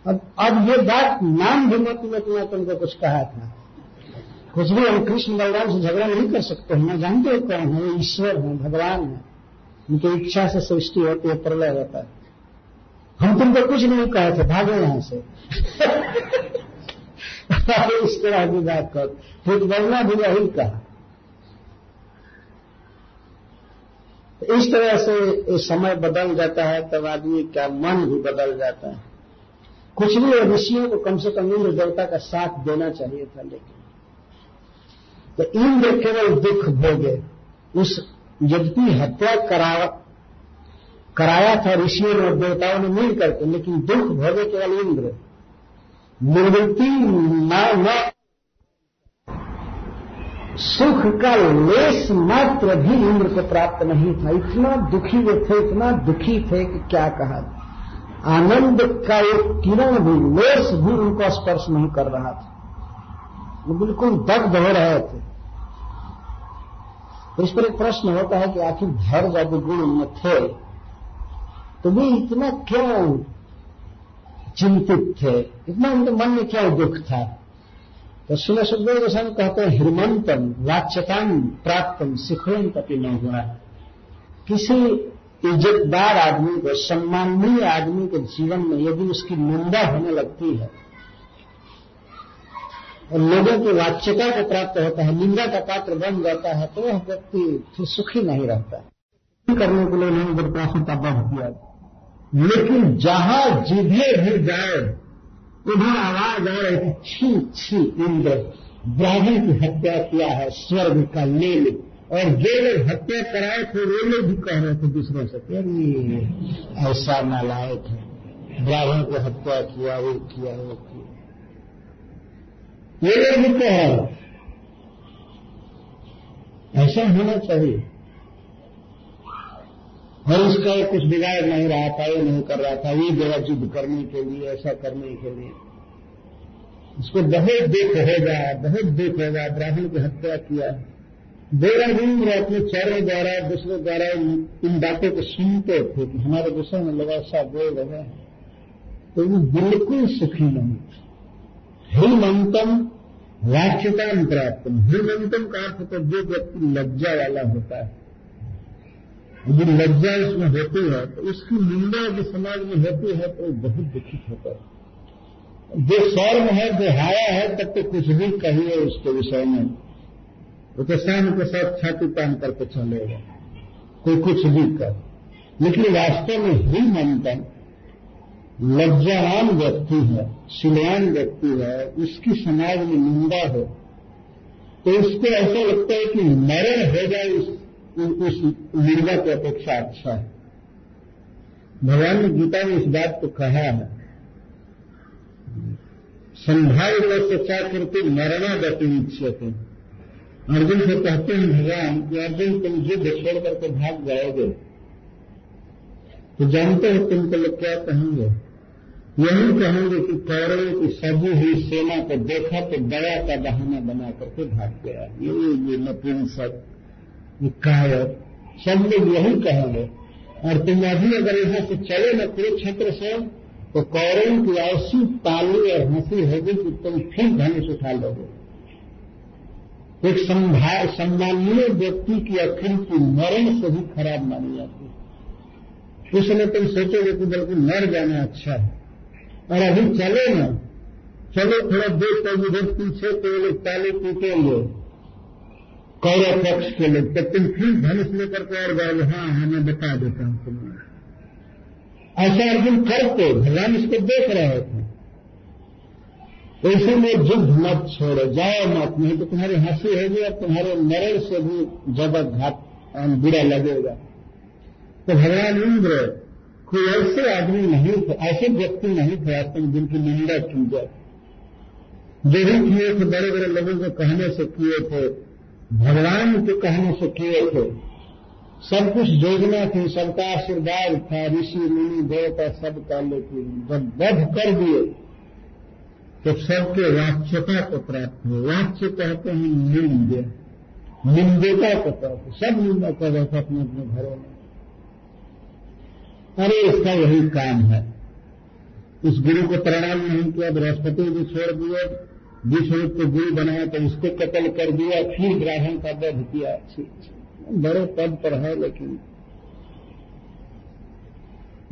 S1: अब अब ये बात नाम भी मत में मैं तुमको कुछ कहा था। कुछ भी हम कृष्ण बलराम से झगड़ा नहीं कर सकते हैं जानते हो कौन है? ईश्वर है, भगवान है। उनकी इच्छा से सृष्टि होती है, प्रलय होता है। हम तुमको कुछ नहीं कहे थे, भागो यहाँ से। इस तरह की बात कर। फिर वर्णा भी यही कहा। इस तरह से समय बदल जाता है, तब आदमी का मन भी बदल जाता है। कुछ भी ऋषियों को कम से कम इंद्र देवता का साथ देना चाहिए था, लेकिन तो इंद्र केवल दुख भोगे, उस यद्यपि हत्या करा कराया था ऋषियों और देवताओं ने मिल करके, लेकिन दुख भोगे केवल इंद्र। निर्वृत्ति न सुख का लेस मात्र भी इंद्र को प्राप्त नहीं था। इतना दुखी वे थे, इतना दुखी थे कि क्या कहा। आनंद का एक किरण भी लेस भी उनको स्पर्श नहीं कर रहा था। वो बिल्कुल दग्ध हो रहे थे। इस पर एक प्रश्न होता है कि आखिर धैर्य गुण उनमें थे तो वे इतना क्यों चिंतित थे, इतना उनके मन में क्या दुख था। तो सुबह सुखदेव गोस्वामी कहते हैं हिमंतम वाच्यताम प्राप्तम शिखरम कति न हुआ। किसी इज्जतदार आदमी को, सम्माननीय आदमी के जीवन में यदि उसकी निंदा होने लगती है, और लोगों की वाच्यता को प्राप्त होता है, निंदा का पात्र बन जाता है तो वह व्यक्ति फिर सुखी नहीं रहता। करने के लिए उन्होंने वृत्रासुर का वध किया लेकिन जहाँ जिधे भी जाए, उधर आवाज़ आ रही थी छी छी, इंद्र, ब्राह्मण की हत्या किया है, स्वर्ग का ले ले और जो लोग हत्या कराए थे, वो लोग भी कह रहे थे दूसरों से अरे, ऐसा नालायक है। ब्राह्मण को हत्या किया, वो किया वो किया। ये लोग भी कह रहे ऐसा होना चाहिए। और उसका कुछ बिगाड़ नहीं रहा था ये नहीं कर रहा था। ये जगह युद्ध करने के लिए, ऐसा करने के लिए। उसको बहुत दुख होगा बहुत दुख होगा ब्राह्मण की हत्या किया। देहरादून में अपने चारों द्वारा, दूसरे द्वारा इन बातों को सुनते थे कि हमारे विषय में लगा ऐसा बोल रहे हैं। तो वो बिल्कुल सुखी नहीं थे। हिमंतम वाच्यताम प्राप्त हिमंतम का अर्थ तो जो व्यक्ति लज्जा वाला होता है। यदि लज्जा इसमें होती है तो उसकी निंदा जो समाज में होती है तो बहुत दुखित होता है। जो शर्म है, जो हाया है, तब तो कुछ भी कहिए उसके विषय में। वो तो शाम के साथ छाती तान करके चलेगा कोई कुछ भी कर लेकिन वास्तव में ही मंथन लज्जावान व्यक्ति है शिलवान व्यक्ति है, उसकी समाज में निंदा हो। तो उसको ऐसा लगता है कि मरण हो जाए, उस उस निर्वा की अपेक्षा अच्छा है। भगवान ने गीता में इस बात को कहा है। संभाव्य से चाकृति मरणा गति इच्छते अर्जुन से कहते हैं, भगवान, कि अर्जुन, तुम युद्ध छोड़ करके भाग जाओगे। तो जानते हो तुमको लोग क्या कहेंगे? यही कहेंगे कि कौरवों की सभी हुई सेना को देखा तो दया का बहाना बना करके भाग गया। ये ये नपुंसक कायक सब लोग यही कहेंगे। और तुम अभी अगर यहाँ से चले न कुरुक्षेत्र से तो कौरव की ऐसी ताली और हँसी होगी कि तुम फिर धनुष उठा लोगे। एक सम्मानीय व्यक्ति की अखिल की मरण से भी खराब मानी जाती है। इसलिए तुम सोचोगे कि बल्कि मर जाना अच्छा है। और अभी चले ना, चलो थोड़ा कर उधर पीछे तो लोग ताली पीटेंगे। कौरव पक्ष के लोग तुम फिर धनुष लेकर के और गए हाँ हाँ मैं बता देता हूँ तुम्हें ऐसा अर्जुन करते भगवान इसको देख रहे थे। ऐसे में युद्ध मत छोड़ो, जाओ मत, नहीं तो तुम्हारी हँसी होगी और तुम्हारे मरण से भी जबक घात बुरा लगेगा। तो भगवान इंद्र कोई ऐसे आदमी नहीं थे, ऐसे व्यक्ति नहीं थे आज तक जिनकी निंदा की जाए। जो भी किए थे बड़े बड़े लोगों को कहने से किए थे भगवान के कहने से किए थे। सब कुछ योजना थी, सबका आशीर्वाद था, ऋषि, मुनि, देवता सबका लेकिन जब वध कर दिए तो सबके वाच्यता को प्राप्त हुए। वाच्य कहते हैं निंद। निंदेता को प्राप्त। सब निंदा कर रहे थे अपने अपने घरों में। अरे, इसका यही काम है। उस गुरु को प्रणाम नहीं किया, बृहस्पति भी छोड़ दिए। विष्णु को गुरु बनाया तो उसको कत्ल कर दिया, फिर ग्राहण का वध किया। बड़े पद पर है, लेकिन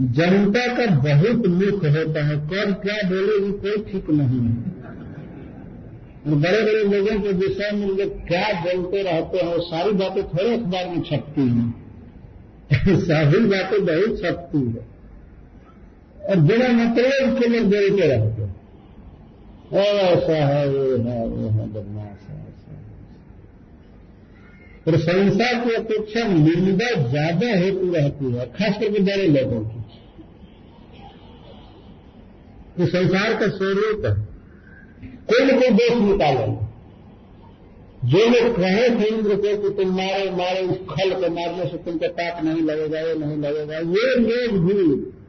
S1: जनता का बहुत मुख होता है। कब क्या बोलेगी कोई ठीक नहीं है। और बड़े बड़े लोगों के विषय में लोग क्या बोलते रहते हैं, वो सारी बातें थोड़े अखबार में छपती हैं। सारी बातें बहुत छपती है। और बिना मतलब के लोग बोलते रहते हैं। ऐसा है वो है वो है, बदमाश है, ऐसा प्रशंसा की अपेक्षा निंदा ज़्यादा हेतु रहती है, खास करके बड़े लोगों की। तो संसार का स्वरूप है। कोई न कोई दोष निकाले। जो लोग कहे थे इंद्र को कि तुम मारे मारे, उस खल को मारने से तुमको पाप नहीं लगेगा, ये नहीं लगेगा, ये लोग भी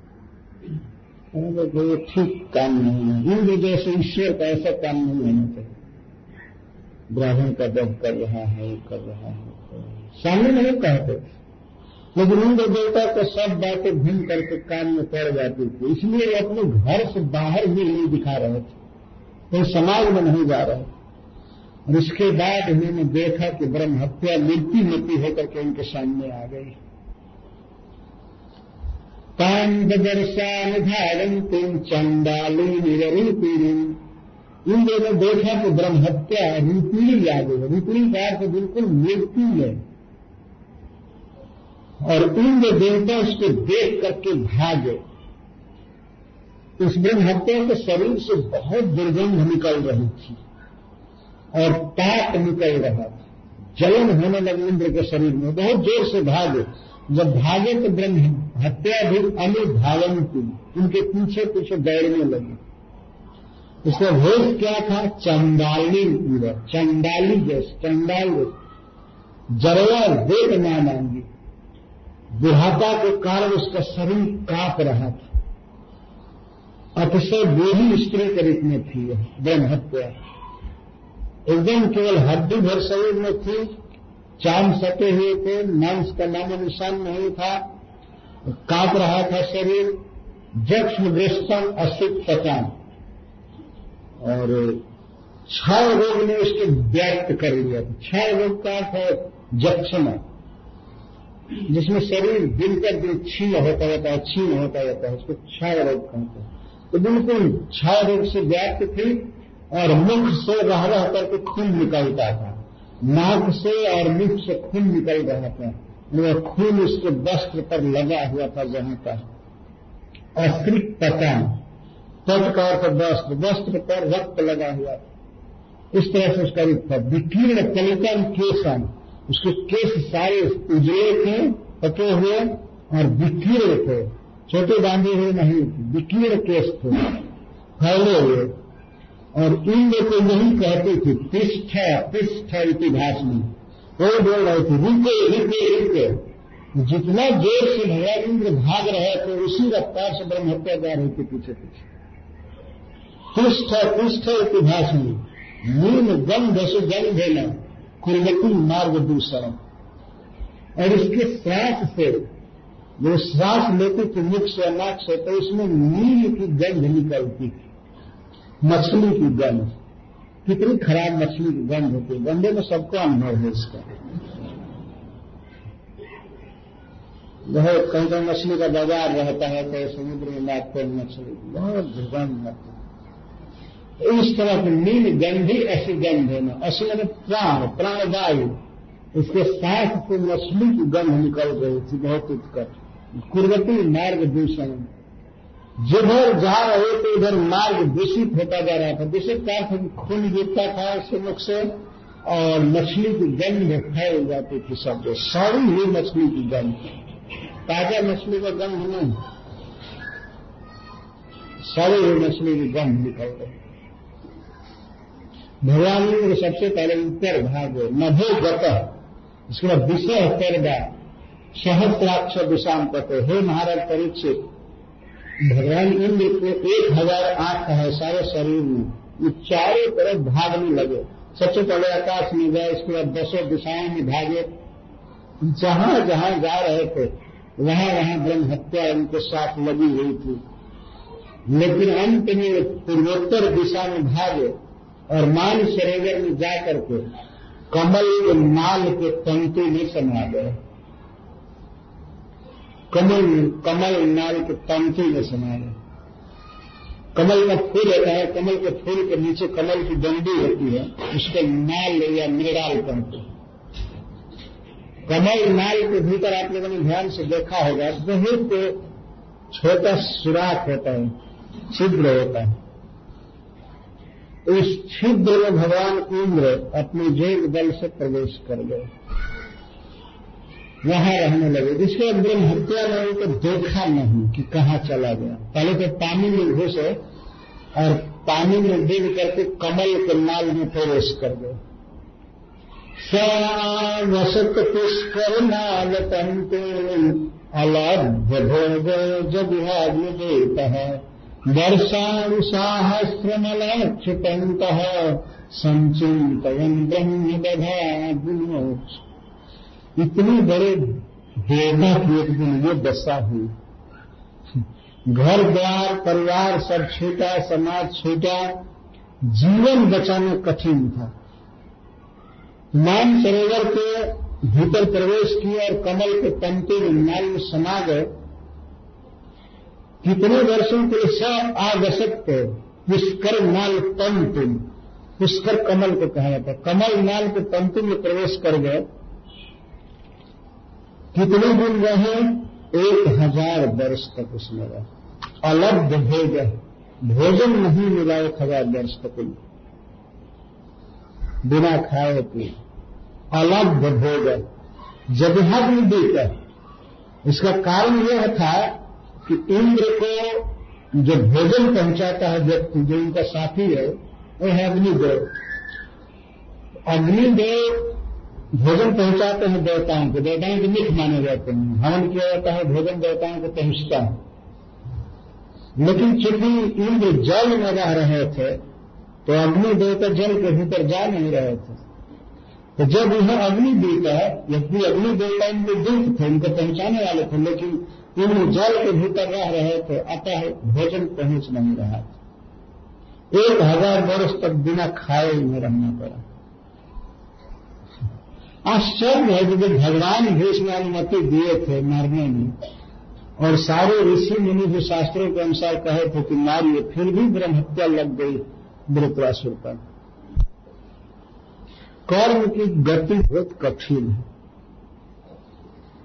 S1: तो ये ठीक काम नहीं है इंद्र जैसे ईश्वर का ऐसा काम नहीं होना चाहिए ब्राह्मण का दब कर रहा है कर रहा है सामने नहीं कहते लेकिन इंद्र देवता को सब बातें भिन्न करके काम में पड़ जाती थी इसलिए वो अपने घर से बाहर भी नहीं दिखा रहे थे कोई समाज में नहीं जा रहे और इसके बाद उन्होंने देखा कि ब्रह्म हत्या मृत्यु मृत्यु होकर के उनके सामने आ गई पांडदर्शान धारंतिम चंडाली निरूपिणी इन दोनों देखा कि ब्रह्म हत्या रूपिणी आ गई रूपिणी का अर्थ बिल्कुल मृत्यु है। और इंद्र देवता उसको देख करके भागे। उस ब्रह्म हत्या के शरीर से बहुत दुर्गंध निकल रही थी और पाप निकल रहा था। जलन होने लगे इंद्र के शरीर में। बहुत ज़ोर से भागे। जब भागे तो ब्रह्म हत्या भी अनुभावन की। उनके पीछे पीछे दौड़ने लगे। इसका भेष क्या था? चंडाली चंडाली जैसे। चंडाल जरवा देख ना मांगी बुढ़ापा के कारण उसका शरीर काँप रहा था। अतिशय बूढ़ी स्त्री के रूप में थी ब्रह्म हत्या एकदम केवल हड्डी भर शरीर में थी। चाँद सके हुए थे मांस का नाम निशान नहीं था, काँप रहा था शरीर जक्ष्म दृष्टम असित पचान और क्षय रोग ने उसके व्यक्त कर लिया क्षय रोग का अर्थ है जक्षमा जिसमें शरीर दिन का दिन छीन होता रहता है, छीन होता रहता है, उसको क्षय रोग कहते हैं। तो बिल्कुल क्षय रोग से व्यक्त थी और मुख से रह रह करके खून निकलता था। नाक से और मुख से खून निकल रहा था। वह खून उसके वस्त्र पर लगा हुआ था जहाँ का। अस्त्रिक पतन तट का वस्त्र वस्त्र पर रक्त लगा हुआ था। इस तरह से उसका रूप था। विकीर्ण कलिकन केसन उसके केस सारे उजले थे, पके हुए और विकीर्ण थे। छोटे बांधे हुए नहीं, विकीर्ण केस थे। फैले हुए। और इंद्र को यही कहती थी, पिष्ठ पिष्ठ इतिहास में वो बोल रहे थे, रुके रुके रुके। जितना ज़ोर से भगवान इंद्र भाग रहे थे उसी रफ्तार से ब्रह्म हत्या जा रही थी पीछे पीछे। पृष्ठ पृष्ठ इतिहास में नीम गंध से जल देना कुलवती मार्ग दूसरा। और इसके श्वास से जो श्वास लेते थे मुख से, नाक से तो उसमें नील की गंध निकलती थी। मछली की गंध। कितनी खराब मछली की गंध होती है। गंधे में सबको अनुभव है इसका। बहुत कहीं कहीं मछली का बाज़ार रहता है तो समुद्र में लाते मछली। बहुत दुर्गंध लगती इस तरह की नील गंधी ऐसी गंध है ना। असी मैंने प्राण, प्राणवायु उसके साथ से मछली की गंध निकल रही थी, बहुत उत्कट। कुर्वती मार्ग दूषण। जिधर जा रहे थे, उधर मार्ग दूषित होता जा रहा था। दूषित का खून गिरता था उसके मुख से, और मछली की गंध फैल जाती थी सब जो सड़ी हुई मछली की गंध। ताज़ा मछली का गंध नहीं। सड़ी हुई मछली की गंध निकल रही भगवान ने सबसे पहले उत्तर भाग नभो गत, इसके बाद विषय तरगा सहस्त्राक्ष विषाम कहते हे महाराज परीक्षित भगवान इंद्र को एक हज़ार आँख है सारे शरीर में। ये चारों तरफ़ भागने लगे। सबसे पहले आकाश में गए, इसके बाद दसों दिशाओं में भागे। जहाँ जहाँ जा रहे थे, वहाँ वहाँ ब्रह्म हत्या उनके साथ लगी हुई थी। लेकिन अंत में पूर्वोत्तर दिशा में भागे और मान सरोवर में जाकर के कमल के माल के तंतु में समा गए। कमल कमल नाल के पंक्ति में समा गए कमल का फूल होता है, कमल के फूल के नीचे कमल की डंडी होती है, उसके नाल या मृणाल पंक्ति कमल नाल के भीतर आप लोगों ने ध्यान से देखा होगा, बहुत छोटा सुराख होता है, छिद्र होता है। उस छिद्र में भगवान इंद्र अपने जेल बल से प्रवेश कर गए। वहाँ रहने लगे। जिसके ब्रह्म हत्या ने उनको देखा नहीं कि कहाँ चला गया। पहले तो पानी में घुसे और पानी में डूब करके कमल के नाल में प्रवेश कर गए। वसत पुष्कर नाल तंतु अलभ्य भोग जब देता है। वर्षाणुसाहस्रमलक्षिपन्तः संचिन्तयन् ब्रह्म दधामोक्ष इतनी बड़े देवता की एक दिन ये दशा हुई। घर द्वार, परिवार सब छूटा, समाज छूटा, जीवन बचाना कठिन था। मान सरोवर के भीतर प्रवेश किया और कमल के नाल में समा गए। कितने वर्षों के लिए सब आगसक्त पुष्कर नाल तंतु पुष्कर कमल को कहा जाता कमल नाल के तंतु में प्रवेश कर गए। कितने दिन रहे? एक हज़ार वर्ष तक उसमें रहे। अलग भोज भोजन नहीं मिला एक हज़ार वर्ष तक बिना खाए पिए। अलग भोजन जगहग्न बीत इसका कारण यह था कि इंद्र को जो भोजन पहुंचाता है व्यक्ति जो उनका साथी है, वह है अग्निदेव। अग्निदेव भोजन पहुंचाते हैं देवताओं को, देवताओं के मिख माने जाते हैं। हवन किया जाता है, भोजन देवताओं को पहुँचता है। लेकिन चूँकि इंद्र जल में रह रहे थे तो अग्नि देवता जल के भीतर जा नहीं रहे थे। तो जब यह अग्नि देवता यदि अग्नि देवता इनके दूत थे, इनको पहुँचाने वाले थे, लेकिन इन जल के भीतर रह रहे थे, अतः भोजन पहुँच नहीं रहा था। एक हज़ार वर्ष तक बिना खाए में रहना पड़ा। आश्चर्य है कि जब भगवान भी इसमें अनुमति दिए थे मारने में, और सारे ऋषि मुनि जो शास्त्रों के अनुसार कहे थे कि मारिए, फिर भी ब्रह्म हत्या लग गई वृत्रासुर पर। कर्म की गति बहुत कठिन है।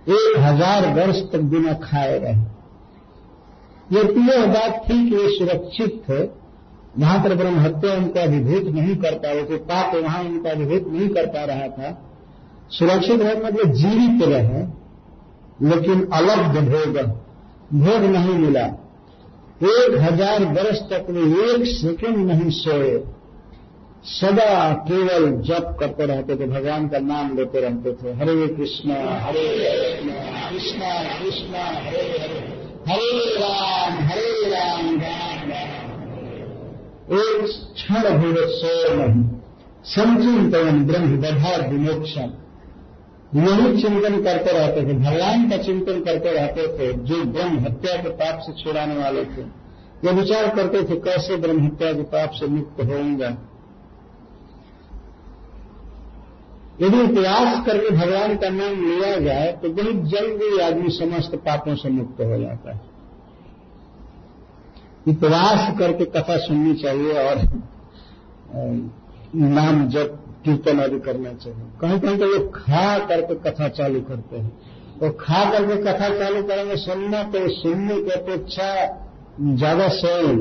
S1: एक हज़ार वर्ष तक बिना खाए रहे। यदि यह बात थी कि वे सुरक्षित थे। वहाँ पर ब्रह्म हत्या उनका अभिभूत नहीं कर पा रहे थे पाप वहाँ उनका अभिभूत नहीं कर पा रहा था। सुरक्षित रहने मतलब जीवित रहे, लेकिन अलग भोग भोग नहीं मिला। एक हज़ार वर्ष तक वे एक सेकेंड नहीं सोए। सदा केवल जप करते रहते थे, भगवान का नाम लेते रहते थे। हरे कृष्ण हरे कृष्ण कृष्ण कृष्ण, हरे हरे हरे राम हरे राम राम राम। एक क्षण भी सो नहीं। संचिंतन ब्रह्म, बधा विमोक्षण यही चिंतन करते रहते थे, भगवान का चिंतन करते रहते थे, जो ब्रह्म हत्या के पाप से छुड़ाने वाले थे। ये विचार करते थे, कैसे ब्रह्म हत्या के पाप से मुक्त होऊँगा? यदि इतिहास करके भगवान का नाम लिया जाए तो बहुत जल्दी आदमी समस्त पापों से मुक्त हो जाता है। इतिहास करके कथा सुननी चाहिए और नाम जब कीर्तन आदि करना चाहिए। कहीं कहीं तो वो खा करके कथा चालू करते हैं। तो खा करके कथा चालू करेंगे, सुनना तो सुनने की अपेक्षा ज़्यादा स्वयं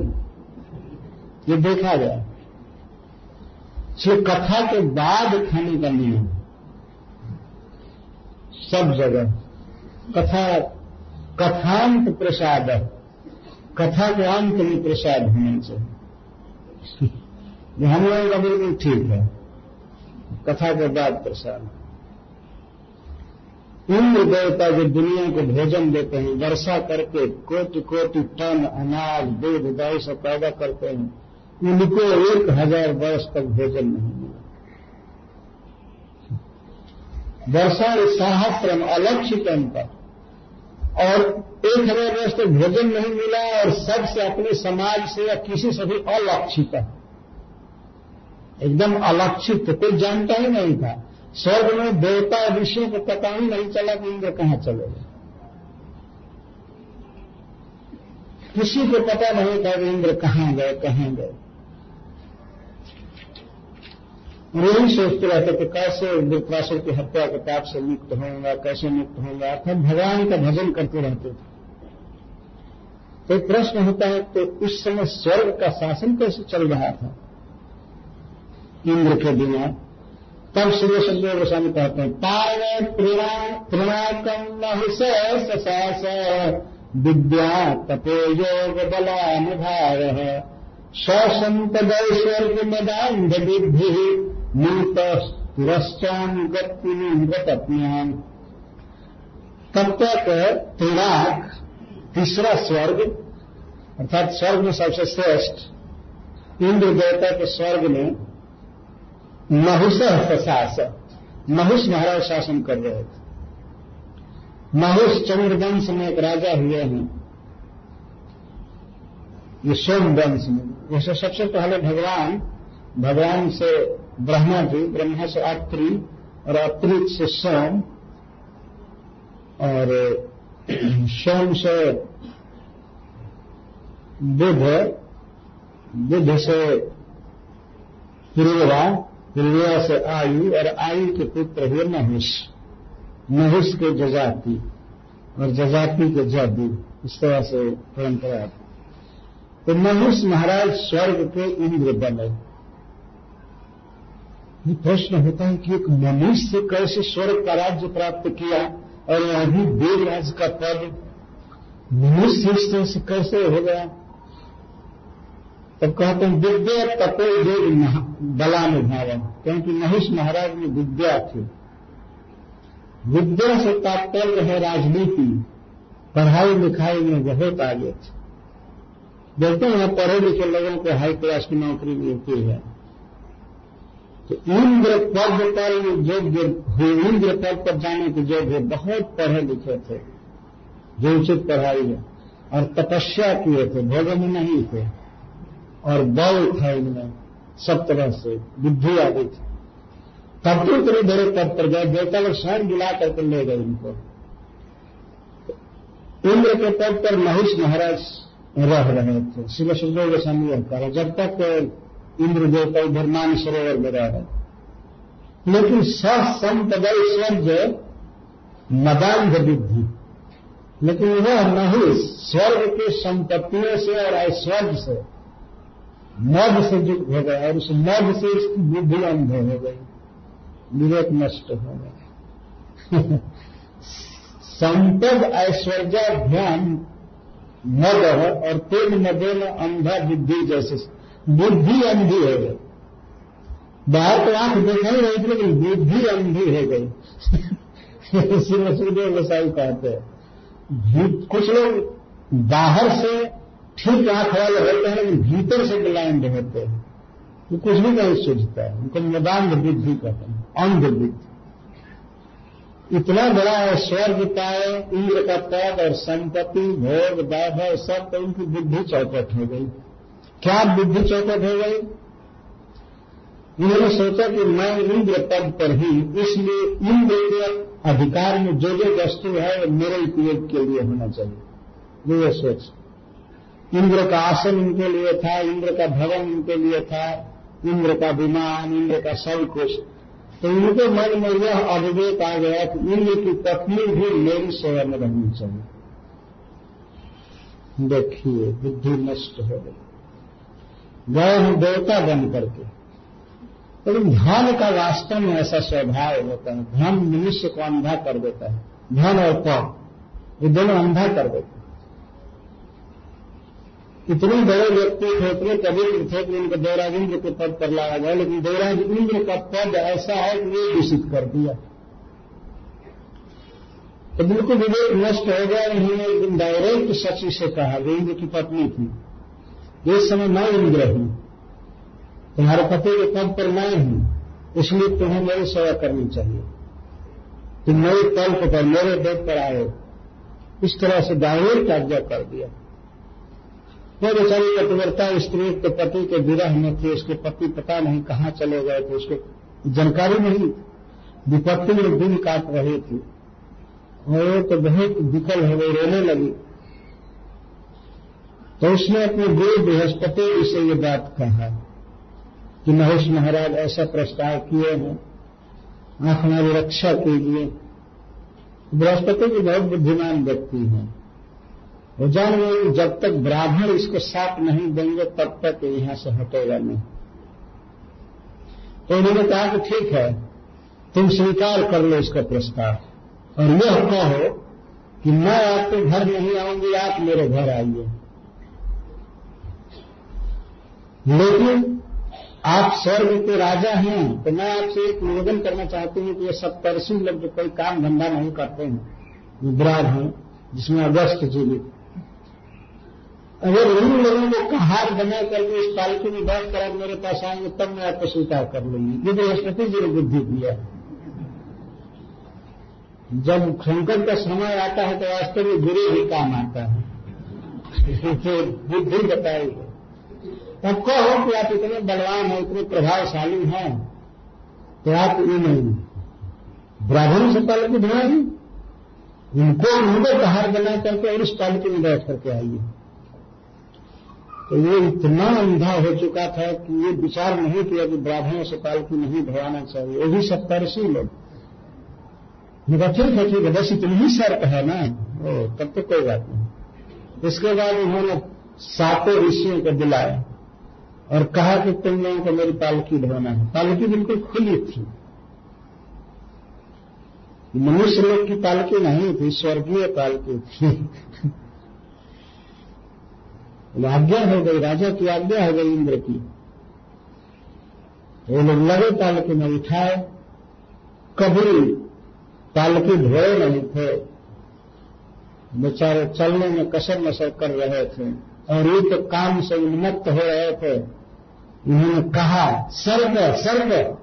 S1: ये देखा जाए इसलिए कथा के बाद खाने का नियम सब जगह। कथा, कथांत प्रसाद कथा के अंत में प्रसाद होना चाहिए। हम लोगों का बिल्कुल ठीक है। कथा के बाद प्रसाद इंद्र देवता जो दुनिया को भोजन देते हैं, वर्षा करके कोटि कोटि टन अनाज, दूध दही सब पैदा करते हैं, उनको एक हज़ार वर्ष तक भोजन नहीं मिला। वर्षा सहस्त्रम अलक्षित पर। और एक हज़ार वर्ष तक भोजन नहीं मिला और सबसे अपने समाज से या किसी से भी अलक्षित है। एकदम अलक्षित, कोई जानता ही नहीं था। स्वर्ग में देवता ऋषियों को पता ही नहीं चला कि इंद्र कहाँ चले गए। किसी को पता नहीं था कि इंद्र कहाँ गए कहाँ गए। यही सोचते रहते कि कैसे वृत्रासुर की हत्या के पाप से मुक्त होगा कैसे मुक्त होगा अर्थात भगवान का भजन करते रहते थे। तो प्रश्न होता है तो उस समय स्वर्ग का शासन कैसे चल रहा था? इंद्र के बिना। तब श्री शब्द गोस्वामी कहते हैं पावे तृणाकम ससास विद्या तपो योग बलानुभार ससंपदैश्वर्ग मदांध विद्धि मूत गत्यान तब तक त्रिनाक तीसरा स्वर्ग, अर्थात स्वर्ग में सबसे श्रेष्ठ, इंद्र देवता के स्वर्ग में नहुस प्रशास महुष महाराज शासन कर रहे थे। महुष चंद्रवंश में एक राजा हुए हैं। ये सोम वंश में जैसे सबसे पहले भगवान भगवान से ब्रह्मा जी ब्रह्मा से आत्री और अतिरिक्त से सोम, और सोम से बुध बुध से पूर्वा पूर्वा से आयु और आयु के पुत्र हुए नहुष नहुष के जजाति और जजाति के जदू, इस तरह से परंपरा तो नहुष महाराज स्वर्ग के इंद्र बने। ये प्रश्न होता है कि एक मनुष्य से कैसे स्वर्ग का राज्य प्राप्त किया और अभी देवराज का पद मनुष्य से कैसे हो गया? तब कहते हैं, विद्या तपो देव बलानुभावन क्योंकि महेश महाराज में विद्या थी। विद्या से तात्पर्य है राजनीति। पढ़ाई लिखाई में बहुत आगे थे। देखते हैं, पढ़े लिखे लोगों को हाई क्लास की नौकरी मिलती है। तो इंद्र पद पर योग्य, इंद्र पद पर जाने के योग्य बहुत पढ़े लिखे थे। जो उचित पढ़ाई है। और तपस्या किए थे, भोजन नहीं थे और बल था इनमें, सब तरह से, बुद्धि आदि थी। तब तो इतने बड़े पद पर गए देवता लोग स्वयं गिला करके ले गए इनको। इंद्र के पद पर महेश महाराज रह रहे थे, शिव सुंदर सुखदेव गोस्वामी का जब तक इंद्र देवता इधर मान सरोवर में रह रहे लेकिन ससंपदय स्वर्ग मदांध बुद्धि। लेकिन वह नहीं, स्वर्ग के संपत्तियों से और ऐश्वर्य से मध से युक्त हो गया और उस मध से उसकी बुद्धि अंध हो गई। विवेक नष्ट हो गया। संपद ऐश्वर्याध्यान मद और तेल मदेन अंधा बुद्धि जैसे बुद्धि अंधी हो गई। बाहर तो आँख देखा ही रही लेकिन बुद्धि अंधी हो गई। श्री मसूदेव गोसाई कहते हैं। कुछ लोग बाहर से ठीक आँख वाले होते हैं, लेकिन भीतर से ब्लाइंड होते हैं। वो कुछ भी नहीं सोचता है। उनको मदांध बुद्धि कहते हैं अंध बुद्धि इतना बड़ा है, स्वर्ग पाए इंद्र का पद और संपत्ति, भोग वैभव सब तो उनकी बुद्धि चौपट हो गई। क्या बुद्धि चौपट हो गई? उन्होंने सोचा कि मैं इंद्र पद पर ही, इसलिए इंद्र के अधिकार में जो जो वस्तु है, वो मेरे उपयोग के लिए होना चाहिए। ये सोच इंद्र का आसन इनके लिए था, इंद्र का भवन इनके लिए था, इंद्र का विमान, इंद्र का सब कुछ। तो इनके मन में यह अविवेक आ गया कि इंद्र की पत्नी भी मेरी सेवा में रहनी चाहिए। देखिए, बुद्धि नष्ट हो गई। गए हैं देवता बन करके। लेकिन धन का वास्तव में ऐसा स्वभाव होता है। धन मनुष्य को अंधा कर देता है। धन और पद ये दोनों अंधा कर देते इतने बड़े व्यक्ति थे इतने पवित्र थे कि उनको इंद्र के पद पर लाया गया, लेकिन इंद्र का पद ऐसा है कि ये दूषित कर दिया। तो बिल्कुल विवेक नष्ट हो गया, उन्होंने डायरेक्ट सची से कहा इंद्र की पत्नी थी। इस समय मैं इंद्र हूँ। तुम्हारे पति के पद पर मैं हूँ, इसलिए तुम्हें मेरी सेवा करनी चाहिए। तुम मेरे तल्प पर, मेरे बेद पर आए। इस तरह से डायरेक्ट आज्ञा कर दिया। वो बेचारी पतिव्रता स्त्री के पति के विरह में थे, उसके पति पता नहीं कहाँ चले गए थे, उसको जानकारी नहीं विपत्ति में दिन काट रहे थे। और तो बहुत विकल हो गई, रोने लगी। तो उसने अपने गुरु बृहस्पति से ये बात कहा कि महेश महाराज, ऐसा प्रस्ताव किए हैं। आप हमारी रक्षा कीजिए। बृहस्पति भी बहुत बुद्धिमान व्यक्ति हैं। वो जान गए जब तक ब्राह्मण इसको साप नहीं देंगे, तब तक यहाँ से हटेगा नहीं। तो उन्होंने कहा कि ठीक है, तुम स्वीकार कर लो इसका प्रस्ताव। और यह कहो कि मैं आपके घर नहीं आऊँगी, आप मेरे घर आइए। लेकिन आप स्वर्ग के राजा हैं तो मैं आपसे एक निवेदन करना चाहती हूँ कि ये सप्तर्षि लोग जो कोई काम धंधा नहीं करते हैं विराट हैं जिसमें अगस्त जीवित अगर उन लोगों को कहार बना करके इस पालकी में बैठ कर आप मेरे पास आएँगे, तब मैं आपको स्वीकार कर लूँगी। ये बृहस्पति जी ने बुद्धि दिया जब संकट का समय आता है तो वास्तव में गुरु ही काम आता है। तो बुद्धि बताई तब कहो कि आप इतने बलवान हैं, इतने प्रभावशाली हैं तो आप नहीं ब्राह्मण से पालकी धोएगी उनको उनको बाहर बना करके और इस पालकी में बैठ करके आइए। तो ये इतना अंधा हो चुका था कि ये विचार नहीं किया कि ब्राह्मणों से पालकी नहीं धोआना चाहिए वो भी सप्तर्षि लोग। ठीक है ठीक बस इतनी ही सर्प है ना? ओ, तब तो कोई बात नहीं। इसके बाद उन्होंने सातों ऋषियों को बुलाया और कहा कि तुम लोगों को मेरी पालकी धोना है। पालकी बिल्कुल खुली थी। मनुष्य लोग की पालकी नहीं थी, स्वर्गीय पालकी थी। आज्ञा हो गई, राजा की आज्ञा हो गई इंद्र की। वो लोग लगे पालकी में उठाए, कभी पालकी धोए नहीं थे बेचारे चलने में कसर नसर कर रहे थे और ये तो काम से उन्मत्त हो रहे थे। उन्होंने कहा, सर्व सर्व।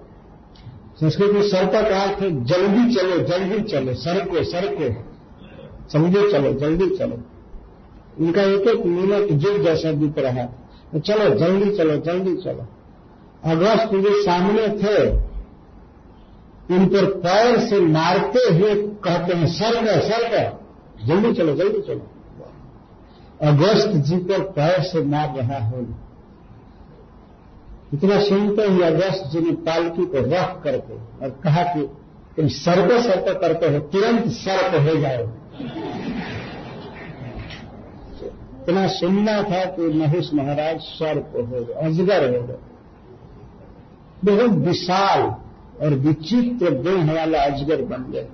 S1: संस्कृत में सर्प का अर्थ जल्दी चलो जल्दी चलो सरको सरको जल्दी चलो जल्दी चलो। उनका एक एक मिनट जुग जैसा बीत रहा तो चलो, जल्दी चलो जल्दी चलो। अगस्त जो सामने थे, उन पर पैर से मारते हुए कहते हैं सर्ग सर्ग जल्दी चलो जल्दी चलो। अगस्त जी पर पैर से मार रहा हो। इतना सुनते ही अगस्त जी ने पालकी को रख करके और कहा कि तुम सर्प सर्प करते हो, तुरंत सर्प हो जाओ इतना सुनना था कि महेश महाराज सर्प हो गए, अजगर हो गए। बहुत विशाल और विचित्र देह वाला अजगर बन गए।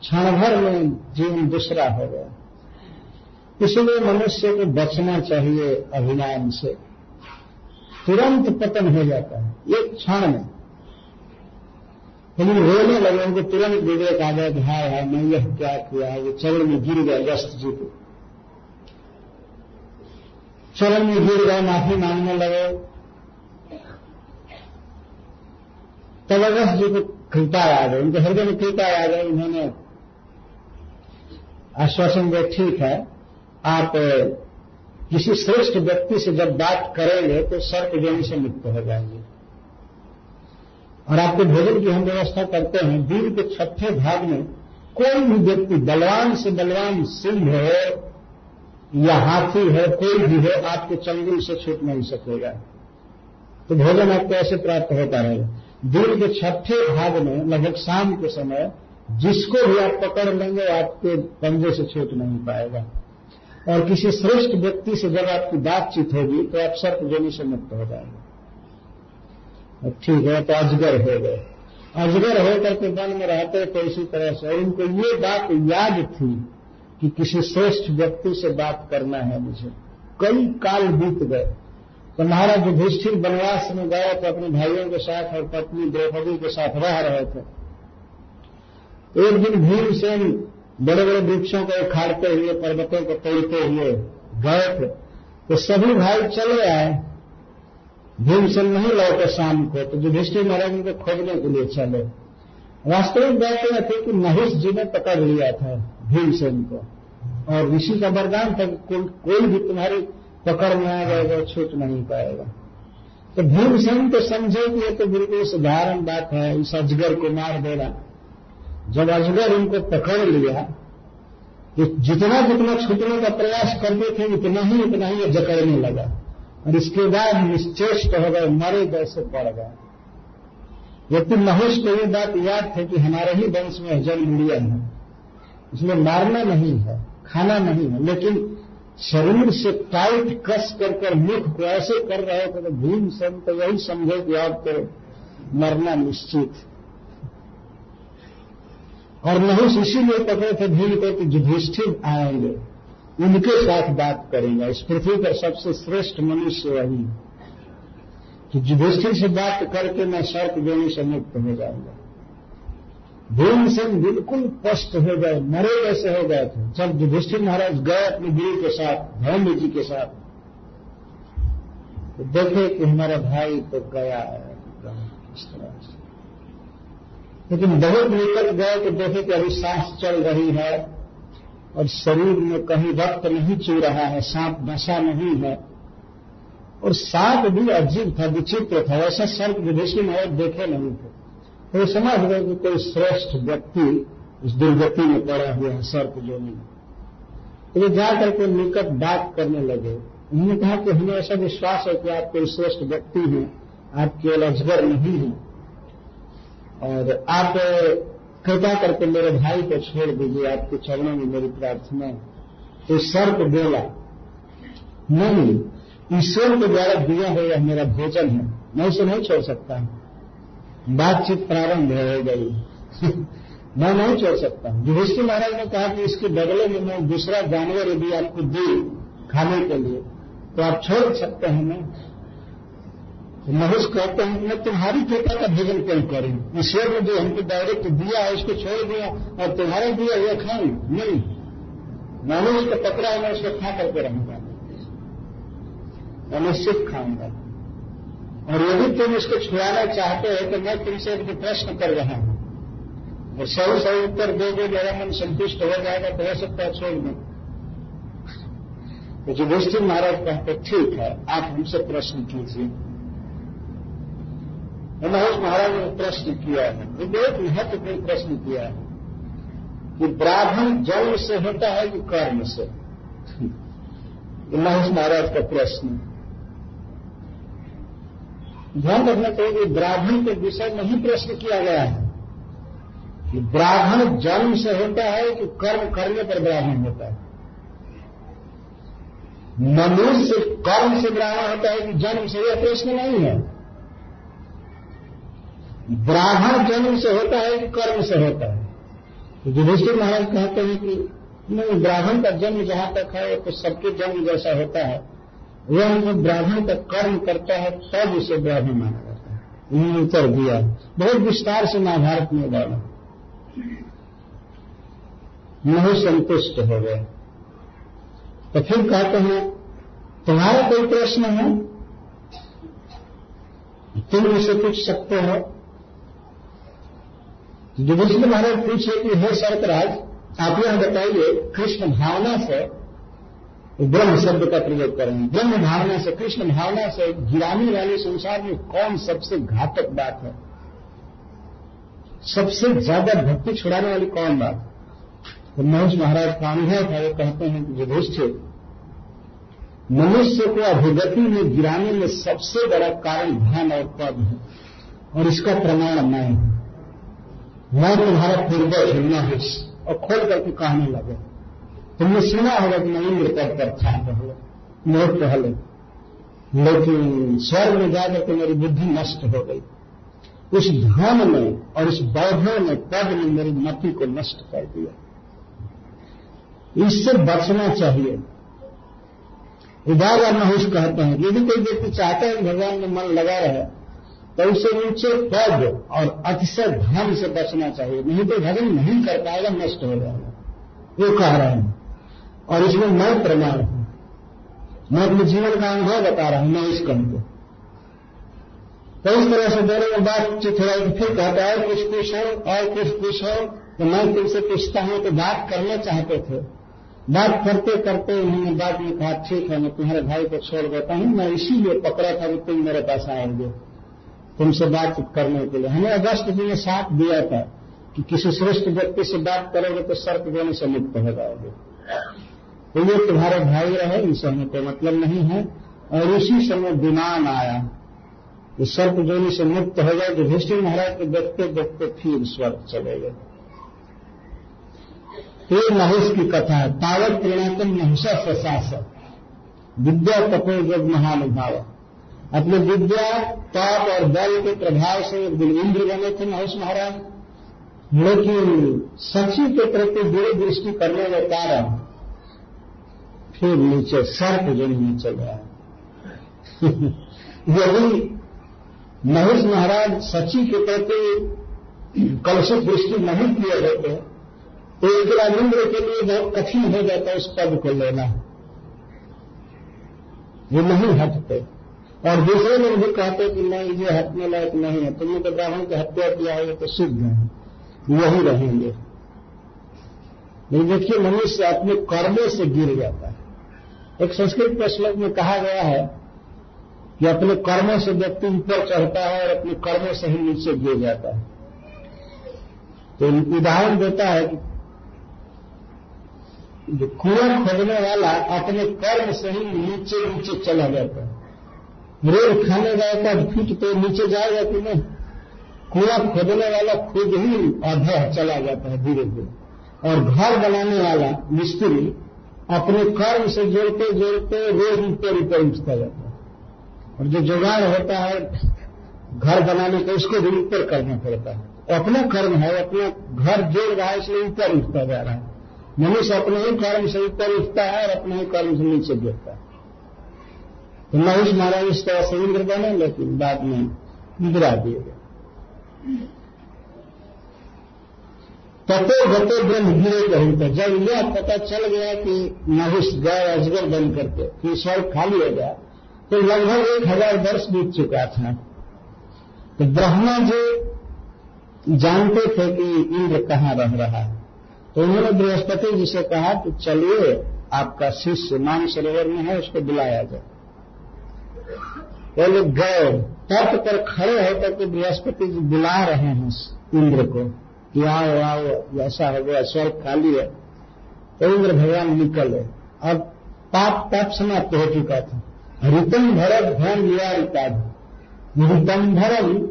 S1: क्षण भर में जीवन दूसरा हो गया। इसलिए मनुष्य को बचना चाहिए अभिमान से। तुरंत पतन हो जाता है, एक क्षण में। लेकिन रोने लगे उनको तुरंत विवेक आ गया कि हाय हाय मैं यह क्या किया? वो चरण में गिर गया व्यस्त जी को चरण में गिर गए माफ़ी मांगने लगे। तब जी को कृपा आ गई उनके हृदय में कृपा आ गई उन्होंने आश्वासन दिया, ठीक है, आप, किसी श्रेष्ठ व्यक्ति से जब बात करेंगे तो सर्प जोनी से मुक्त हो जाएँगे। और आपके भोजन की हम व्यवस्था करते हैं दिन के छठे भाग में कोई भी व्यक्ति बलवान से बलवान सिंह हो या हाथी है, कोई भी है, आपके चंगुल से छूट नहीं सकेगा। तो भोजन आपको ऐसे प्राप्त होता रहेगा दिन के छठे भाग में, लगभग शाम के समय, जिसको भी आप पकड़ लेंगे, आपके पंजे से छूट नहीं पाएगा। और किसी श्रेष्ठ व्यक्ति से जब आपकी बातचीत होगी तो आप सर्प जोनी से मुक्त हो जाएँगे। ठीक है तो अजगर हो गए। अजगर होकर के वन में रहते तो इसी तरह से। उनको ये बात याद थी कि किसी श्रेष्ठ व्यक्ति से बात करना है मुझे। कई काल बीत गए। तो महाराज युधिष्ठिर वनवास में गए तो अपने भाइयों के साथ और पत्नी द्रौपदी के साथ रह रहे थे। एक दिन भीमसेन बड़े बड़े वृक्षों को उखाड़ते हुए, पर्वतों को तोड़ते हुए गए थे। तो सभी भाई चले आए। भीमसेन नहीं लौटे शाम को तो युधिष्ठिर महाराज उनको खोजने के लिए चले। वास्तविक बात यह थी कि महेश जी ने पकड़ लिया था। भीमसेन को। और ऋषि का वरदान था कि कोई भी तुम्हारी पकड़ में आ जाएगा छूट नहीं पाएगा। तो भीमसेन तो समझे कि ये तो बिल्कुल साधारण बात है, इस अजगर को मार देना। जब अजगर उनको पकड़ लिया तो जितना जितना छूटने का प्रयास करते थे, उतना ही उतना ही जकड़ने लगा। और इसके बाद निश्चेष्ट हो गए, मरे जैसे पड़ गए। व्यक्ति महेश को ये बात याद थे कि हमारे ही वंश में जन्म लिया है। इसमें मारना नहीं है, खाना नहीं है, लेकिन शरीर से टाइट कस कर कर मुख को ऐसे कर रहे थे तो भीम सन तो यही समझे कि आप तो मरना निश्चित और महेश इसीलिए पकड़े थे, भीम को कि युधिष्ठिर आएँगे, उनके साथ बात करेंगे, इस पृथ्वी पर सबसे श्रेष्ठ मनुष्य वही कि युधिष्ठिर से बात करके मैं शर्त देने से मुक्त हो जाऊँगा। भीमसेन बिल्कुल स्पष्ट हो गए, मरे जैसे हो गए थे। जब युधिष्ठिर महाराज गए अपने गुरु के साथ धर्म जी के साथ तो देखे कि हमारा भाई तो गया है इस तरह से। लेकिन बहुत निकट गए तो देखे कि अभी सांस चल रही है, और शरीर में कहीं रक्त नहीं चू रहा है, सांप नशा नहीं है। और सांप भी अजीब था, विचित्र था ऐसा सर्प विदेशी महाराज देखे नहीं थे। तो समझ गए कि कोई श्रेष्ठ व्यक्ति उस दुर्गति में पड़ा हुआ है, सर्प जो में तो वे जाकर के निकट बात करने लगे। उन्होंने कहा कि हमें ऐसा विश्वास है कि आप कोई श्रेष्ठ व्यक्ति हैं, आप केवल अजगर नहीं हैं। और आप कृपा करके मेरे भाई को छोड़ दीजिए, आपके चरणों में मेरी प्रार्थना है। तो सर्प बोला, नहीं, ईश्वर के द्वारा दिया हुआ मेरा भोजन है, मैं उसे नहीं छोड़ सकता। बातचीत प्रारंभ हो गई मैं नहीं छोड़ सकता। युधिष्ठिर महाराज ने कहा कि इसके बदले में मैं दूसरा जानवर यदि आपको दे खाने के लिए। तो आप छोड़ सकते हैं ना? तो महेश कहते हैं कि मैं तुम्हारी कृपा का भोजन क्यों करूँ? ईश्वर ने जो हमको डायरेक्ट दिया है उसको छोड़ दिया, और तुम्हारा दिया हुआ खाऊं? नहीं। मैंने उसको पकड़ा है मैं उसको खा करके रहूँगा। मैं निश्चित खाऊँगा। और यदि तुम इसको छुड़ाना चाहते हो तो मैं तुमसे एक प्रश्न कर रहा हूँ। और सही सही उत्तर दे दो मेरा मन संतुष्ट हो जाएगा तो हो सकता है छोड़ दें। तो युधिष्ठिर महाराज कहते, ठीक है, आप हमसे प्रश्न कीजिए। महेश महाराज ने प्रश्न किया है। वो बहुत महत्वपूर्ण प्रश्न किया है कि ब्राह्मण जन्म से होता है कि कर्म से? महेश महाराज का प्रश्न ध्यान रखना चाहिए कि ब्राह्मण के विषय में ही प्रश्न किया गया है कि ब्राह्मण जन्म से होता है कि कर्म करने पर ब्राह्मण होता है। मनुष्य कर्म से ब्राह्मण होता है कि जन्म से, यह प्रश्न नहीं है। ब्राह्मण जन्म से होता है कि कर्म से होता है। तो युधिष्ठिर महाराज कहते हैं कि नहीं, ब्राह्मण का जन्म जहाँ तक है तो सबके जन्म जैसा होता है। वह जो ब्राह्मण का कर्म करता है, तब उसे ब्राह्मण माना जाता है। उन्होंने उत्तर दिया। बहुत विस्तार से महाभारत में वर्णन नहीं संतुष्ट हो गए तो फिर कहते हैं, तुम्हारा कोई प्रश्न है? तुम मुझसे पूछ सकते हो। युधिष्ठिर महाराज पूछे कि, हे सरकराज आप यहाँ बताइए, कृष्ण भावना से ब्रह्म शब्द का प्रयोग करेंगे ब्रह्म भावना से, कृष्ण भावना से गिराने वाले संसार में कौन सबसे घातक बात है? सबसे ज़्यादा भक्ति छुड़ाने वाली कौन बात? तो महेश महाराज का अनुभव था वो कहते हैं कि युधिष्ठिर, मनुष्य को अभिगति में गिराने में सबसे बड़ा कारण ध्यान और पद है। और इसका प्रमाण मैं हूँ। मैं तुम्हारा पूर्वज हूँ महेश और खोल करके कहने लगे। तुमने सुना होगा कि इंद्र पद पर था पहले बहुत पहले लेकिन स्वर्ग में जाकर के मेरी बुद्धि नष्ट हो गई। उस धन में और उस वैभव में पद ने मेरी मति को नष्ट कर दिया। इससे बचना चाहिए। बार महेश कहते हैं, यदि कोई व्यक्ति चाहता है भगवान में मन लगा रहे तो उसे ऊँचे पद और अतिशय धन से बचना चाहिए। नहीं तो भजन नहीं कर पाएगा, नष्ट हो जाएगा। वो कह रहे हैं। और इसमें मैं प्रमाण हूँ। मैं अपने जीवन का अनुभव बता रहा हूँ, मैं इस कम को। तो इस तरह से दोनों में बातचीत हो रही फिर कहता है कुछ पूछो और कुछ पूछो तो मैं तुमसे पूछता हूँ तो बात करना चाहते थे। बात करते करते उन्होंने बात में कहा, ठीक है, मैं तुम्हारे भाई को छोड़ देता हूँ, मैं इसीलिए पकड़ा था कि तुम मेरे पास आएँगे तुमसे बातचीत करने के लिए। हमें अगस्त जी ने साथ दिया था कि किसी श्रेष्ठ व्यक्ति से बात करोगे तो सर्प देने से मुक्त हो जाओगे। तो ये तुम्हारे भाई रहे इनसे हमें कोई मतलब नहीं है। और उसी समय विमान आया। ये सर्प जोनी से मुक्त हो गए, युधिष्ठिर महाराज के देखते देखते फिर स्वर्ग चले गए। फिर महेश की कथा है, तावत प्रेणातम महिषा प्रशास विद्या जग महानुभाव। अपने विद्या, ताप और बल के प्रभाव से इंद्र बने थे महेश महाराज। लेकिन सची के प्रति दूर दृष्टि करने के कारण फिर नीचे सर्प जो नीचे गया। यदि महेश महाराज सची के प्रति कलुषित दृष्टि नहीं किए होते तो एक इंद्र के लिए बहुत कठिन हो जाता है उस पद को लेना। ये नहीं हटते। और दूसरे लोग भी कहते कि नहीं ये हटने लायक नहीं है। तुमने तो ब्राह्मण की हत्या किया है तो सिद्ध है। वही रहेंगे। देखिए मनुष्य अपने कर्मों से गिर जाता है। एक संस्कृत के श्लोक में कहा गया है कि अपने कर्मों से व्यक्ति ऊपर चढ़ता है और अपने कर्मों से ही नीचे गिर जाता है। तो उदाहरण देता है कि जो कुआँ खोदने वाला अपने कर्म से ही नीचे नीचे चला जाता है। रोड खाने जाएगा फिट तो नीचे जाएगा कि नहीं? कुआँ खोदने वाला खुद ही आधा चला जाता है धीरे धीरे और घर बनाने वाला मिस्त्री अपने कर्म से जोड़ते जोड़ते रोज ऊपर ऊपर उठता जाता है। और जो जुगाड़ होता है, घर बनाने का, उसको भी ऊपर करना पड़ता है। अपना कर्म है, अपना घर जोड़ रहा है, इसलिए ऊपर उठता जा रहा है। मनुष्य अपने ही कर्म से ऊपर उठता है और अपने ही कर्म से नीचे गिरता है। तो महेश महाराज इस तरह से इंद्र बने, लेकिन बाद में गिरा दिए गए। ततो गते ब्रह्म गिरे कहीं जब यह पता चल गया कि नहुष गए अजगर बन करके फिर स्वर्ग खाली हो गया तो लगभग एक हज़ार वर्ष बीत चुका था। तो ब्रह्मा जी जानते थे कि इंद्र कहाँ रह रहा है। तो उन्होंने बृहस्पति जी से कहा कि चलिए, आपका शिष्य मान सरोवर में है, उसको बुलाया जाए। वो लोग गए। तट पर खड़े होकर के बृहस्पति जी बुला रहे हैं इंद्र को। कि आओ आओ ऐसा हो गया स्वर्ग खाली है। तो इंद्र भगवान निकल निकले अब पाप पाप समाप्त हो चुका था। ध्यान लिया रिताध ऋतंभरम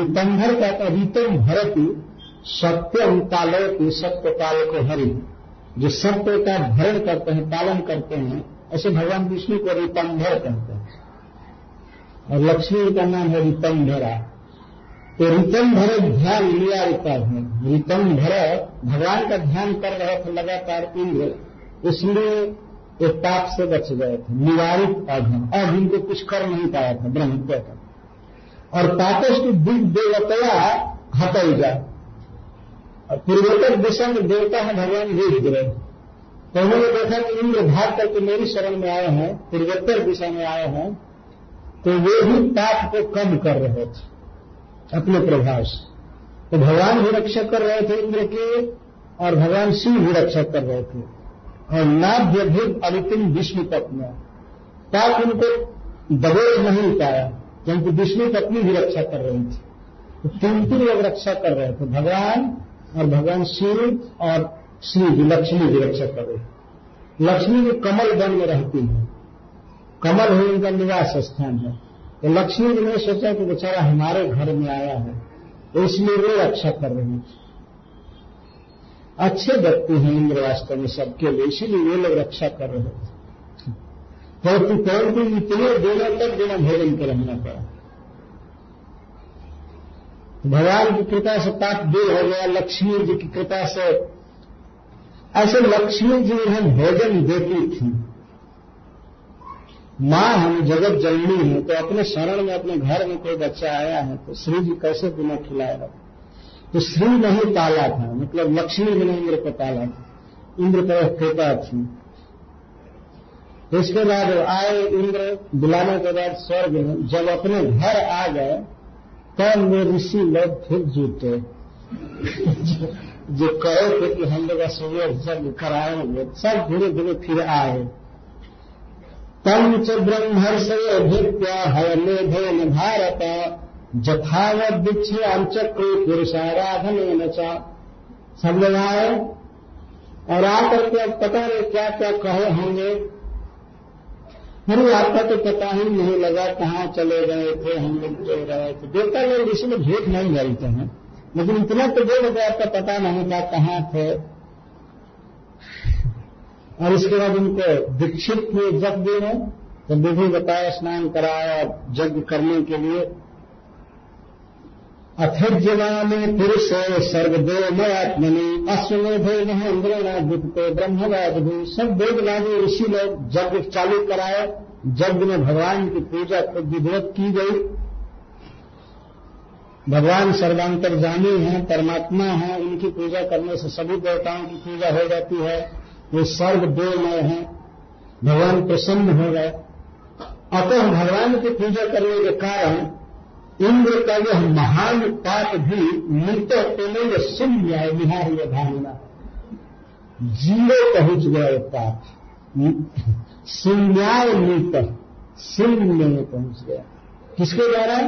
S1: ऋतंभर का था ऋतम भरत, सत्यम कालो की सत्य काल को हरि। जो सत्य का भरण करते हैं, पालन करते हैं, ऐसे भगवान विष्णु को ऋतंभर कहते हैं। और लक्ष्मी का नाम है ऋतंभरा तो ऋतंभर ध्यान लिया है। ऋतंभर भगवान का ध्यान कर रहे थे, लगातार इंद्र इसलिए ये पाप से बच गए थे, निवारित अघन अब इनको कुछ कर नहीं पाया था ब्रह्मत्या का और पापों की दिग देवतया हटाई जाए और पूर्वोत्तर दिशा में देवता है, भगवान रुद्र तो उन्होंने देखा कि इंद्र भाग करके मेरी शरण में आए हैं, पूर्वोत्तर दिशा में आए हैं तो वे भी पाप को कम कर रहे थे। अपने प्रभाव से। तो भगवान भी रक्षा कर रहे थे इंद्र के, और भगवान शिव भी रक्षा कर रहे थे। और नाभ्य भी अवितिम विष्णु पत्निया पाप उनको दबोच नहीं पाया, क्योंकि विष्णु पत्नी भी रक्षा कर रही थी। तो तीन तीन लोग रक्षा कर रहे थे भगवान, और भगवान शिव और श्री जी लक्ष्मी भी रक्षा कर रही लक्ष्मी भी कमल वन में रहती है। कमल ही उनका निवास स्थान है। तो लक्ष्मी जी ने सोचा कि बेचारा हमारे घर में आया है तो इसलिए वे रक्षा कर रहे हैं। अच्छे व्यक्ति हैं इंद्र वास्तव में सबके लिए, इसीलिए वे लोग रक्षा कर रहे थे परंतु परंतु इतने दिनों तक बिना भोजन के रहना पड़ा। भगवान की कृपा से पाप दूर हो गया, लक्ष्मी जी की कृपा से। ऐसे लक्ष्मी जी उन्हें भोजन देती थी। माँ, हम जगत जननी है तो अपने शरण में, अपने घर में कोई बच्चा आया है तो श्री जी कैसे बिना खिलाएगा तो श्री नहीं पाला था मतलब लक्ष्मी जी ने इंद्र को पाला था। इंद्र पर कृपा थी। इसके बाद आए इंद्र, बुलाने के बाद स्वर्ग जब अपने घर आ गए, तब वे ऋषि लोग फिर जुटे। जो कहे थे कि हम लोग असुर सब कराएँगे, सब धीरे धीरे फिर आए। तम च ब्रह्मर्षय भृत्या हयमेधेन भारत। जथावत दीक्षे अंचक्र पुरुषाराधन न सब लोग आए और आकर के अब पता नहीं क्या क्या कहे होंगे? अरे आपका तो पता ही नहीं लगा कहाँ चले गए थे, हम लोग चल रहे थे। देवता लोग इसमें झूठ नहीं बोलते हैं। लेकिन इतना तो बोल आपका पता नहीं था कहाँ थे। और इसके बाद उनको दीक्षित किए जग में तो विधि बताया, स्नान कराया यज्ञ करने के लिए अथज्यवान पुरुष सर्वदेव मयात्मनि अश्वमेधे महेंद्र गुप्तो ब्रह्मवाद भी सब वेदवादी ऋषि लोग यज्ञ चालू कराया यज्ञ में भगवान की पूजा विधिवत की गई। भगवान सर्वांतर जानी है, परमात्मा है। उनकी पूजा करने से सभी देवताओं की पूजा हो जाती है। वो सर्व देवमय हैं भगवान प्रसन्न हो गए। अतः भगवान की पूजा करने के कारण इंद्र का यह महान पाप भी मृत तेमेंद्र शून्य है बिहार धारणा ज़ीरो पहुँच गया पाप। शून्याय मृत शून्य में पहुँच गया। किसके द्वारा?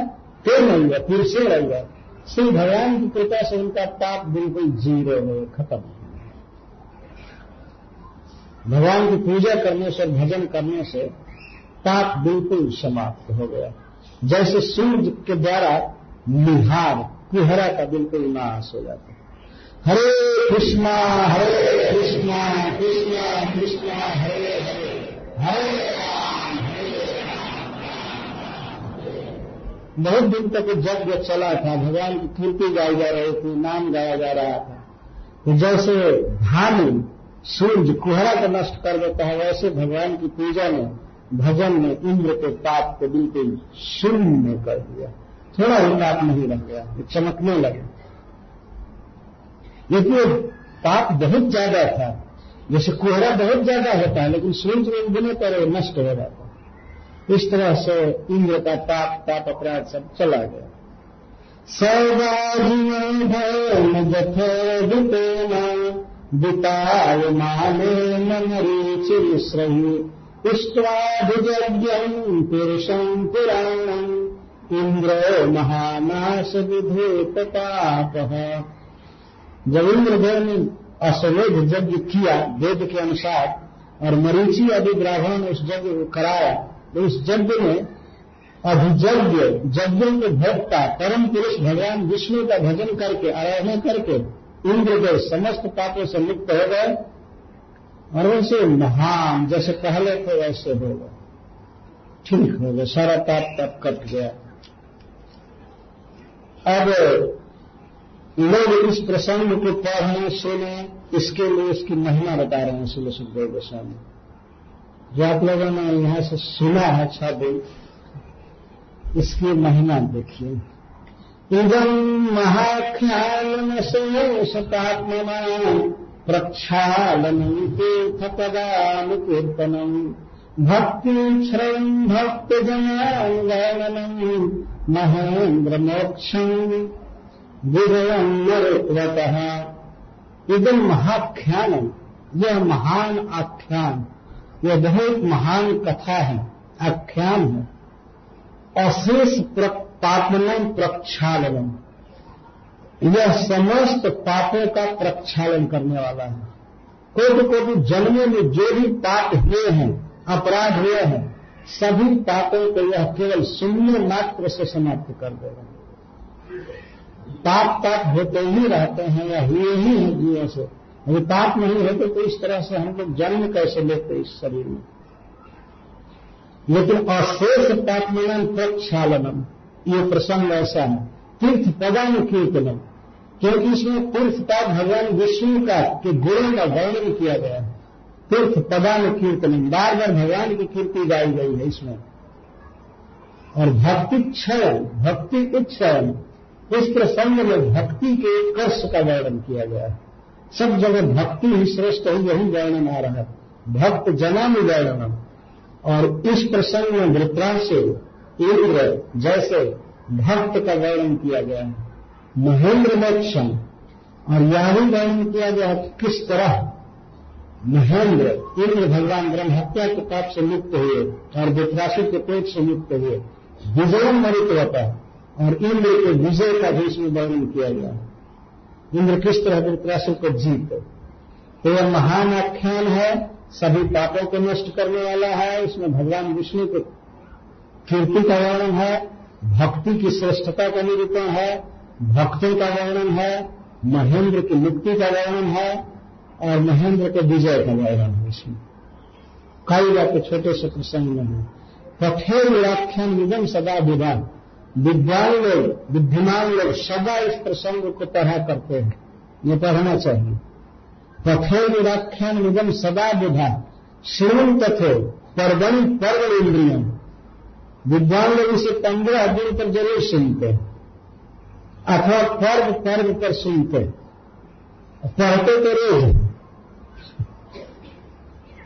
S1: तेमेंद्र पुरुषे रहेगा श्री भगवान की कृपा से उनका पाप बिल्कुल ज़ीरो में खत्म। भगवान की पूजा करने से, भजन करने से पाप बिल्कुल समाप्त हो गया। जैसे सूर्य के द्वारा निहार, कुहरा का बिल्कुल नाश हो जाता हरे कृष्णा हरे कृष्णा कृष्णा कृष्णा, हरे हरे हरे बहुत दिन तक यज्ञ चला था, भगवान की कीर्ति गाई जा रही थी, नाम गाया जा रहा था। तो जैसे धानी सूर्य कुहरा को नष्ट कर देता है, वैसे भगवान की पूजा में भजन में इंद्र के पाप को बिल्कुल शून्य में कर दिया। थोड़ा ही पाप नहीं रह गया चमकने लगे। देखिए, पाप बहुत ज़्यादा था। जैसे कोहरा बहुत ज़्यादा होता है, लेकिन सूर्य में उगने पर नष्ट हो जाता है। इस तरह से इंद्र का पाप पाप अपराध सब चला गया। सौदाजियों बिताय माने मरीचिश्रही इष्ट्वाभिजज्ञम् पुरुषम्, पुराणम्। इंद्र महानाश विधेत पापः जब इंद्रदेव ने अश्वेध यज्ञ किया, वेद के अनुसार, और मरीची आदि ब्राह्मण उस यज्ञ को कराया। तो उस यज्ञ में अभिजज्ञ, यज्ञों के भक्ता, परम पुरुष भगवान विष्णु का भजन करके, आराधना करके इंद्रदेव समस्त पापों से मुक्त हो गए और वैसे महान, जैसे पहले थे वैसे हो गए। ठीक हो गए, सारा पाप तप कट गया। अब लोग इस प्रसंग को पढ़ने, सुने, इसके लिए इसकी महिमा बता रहे हैं सुबह सुखदेव गोस्वामी। जो आप लोगों ने यहाँ से सुना है अच्छा दिन इसकी महिमा देखिए। इदम सतात्मा प्रक्षालनम तीर्थपदानुकीर्तनम भक्ति श्रयम भक्त जनांगणनम महेन्द्र मोक्षम विजयम इदम महाख्यानम, यह महान आख्यान, यह बहुत महान कथा है, आख्यान है। अशेष पापनम प्रक्षालनम। यह समस्त पापों का प्रक्षालन करने वाला है। कोटि कोटि जन्मों में जो भी पाप हुए हैं, अपराध हुए हैं, सभी पापों को यह केवल शून्य मात्र से समाप्त कर देगा पाप पाप होते ही रहते हैं, या हुए ही हैं जीवों से। यदि पाप नहीं होते तो इस तरह से हम लोग जन्म कैसे लेते इस शरीर में? लेकिन अशेष पाप मिलन प्रक्षालनम। ये प्रसंग ऐसा है। तीर्थ पदान कीर्तनम क्योंकि इसमें तीर्थ का भगवान विष्णु का, के गुणों का वर्णन किया गया है। तीर्थ पदान कीर्तन, बार बार भगवान की कीर्ति गाई गई है इसमें। और भक्ति क्षय, भक्ति उच्छयन इस प्रसंग में भक्ति के कर्ष का वर्णन किया गया है। सब जगह भक्ति ही श्रेष्ठ है, यही वर्णन आ रहा है। भक्त जनाम वर्णनम और इस प्रसंग में वृत्रांशु इंद्र जैसे भक्त का वर्णन किया गया है। महेंद्र मोक्षम और यह भी वर्णन किया गया किस तरह महेंद्र, इंद्र भगवान ब्रह्म हत्या के पाप से मुक्त हुए, और वित्रासु के पेट से मुक्त हुए। विजय मरित होता और इंद्र के विजय का भी इसमें वर्णन किया गया इंद्र किस तरह वित्रासु को जीत तो यह महान आख्यान है, सभी पापों को नष्ट करने वाला है, इसमें भगवान विष्णु के कीर्ति का वर्णन है, भक्ति की श्रेष्ठता का निरूपण है, भक्तों का वर्णन है, महेंद्र की मुक्ति का वर्णन है, और महेंद्र के विजय का वर्णन है इसमें। कई बातें छोटे से प्रसंग में है। कठोर व्याख्यान निगम सदा विधान विद्वान लोग बुद्धिमान लोग सदा इस प्रसंग को पढ़ा करते हैं। ये पढ़ना चाहिए। कठोर व्याख्यान निगम सदा विधान श्रवण कठोर परगण पर्व इंद्रियम। विद्वान लोग इसे पंद्रह दिन पर ज़रूर सुनते अथवा पर्व पर्व पर सुनते पढ़ते तो रोज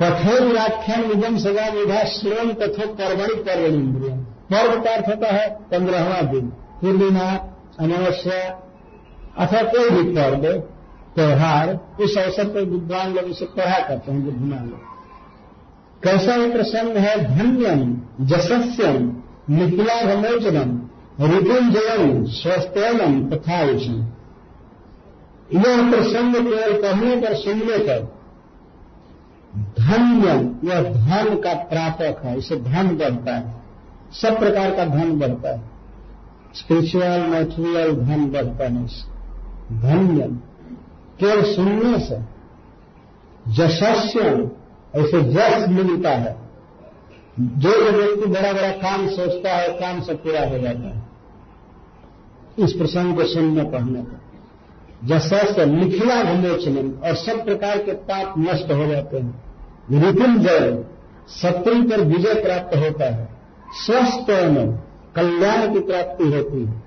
S1: कठोर व्याख्यान निगम सजा विधा श्रवण कथो पर्वणि पर्वण इंद्रिय पर्व का अर्थ होता है पंद्रहवा दिन। पूर्णिमा, अमावस्या, अथवा कोई भी पर्व त्यौहार, इस अवसर पर विद्वान लोग इसे पढ़ा करते हैं, बुद्धिमान लोग। कैसा ये प्रसंग है? धन्यम जशस्यम निखिला भमोचनम ऋतुंजयम स्वस्थलम तथा यह प्रसंग केवल कहने पर सुनने पर धन्य यह धन का प्रापक है, इसे धन बढ़ता है। सब प्रकार का धन बढ़ता है। स्पिरिचुअल, मेटेरियल, धन बढ़ता है धन्य केवल सुनने से। जशस्य ऐसे जस मिलता है। जो जो व्यक्ति बड़ा बड़ा काम सोचता है, काम से पूरा हो जाता है। इस प्रसंग को सुनने, पढ़ने पर जैसे निखिला विमोचन और सब प्रकार के पाप नष्ट हो जाते हैं। रिपुल जय शत्रु पर विजय प्राप्त होता है। स्वस्थ में कल्याण की प्राप्ति होती है।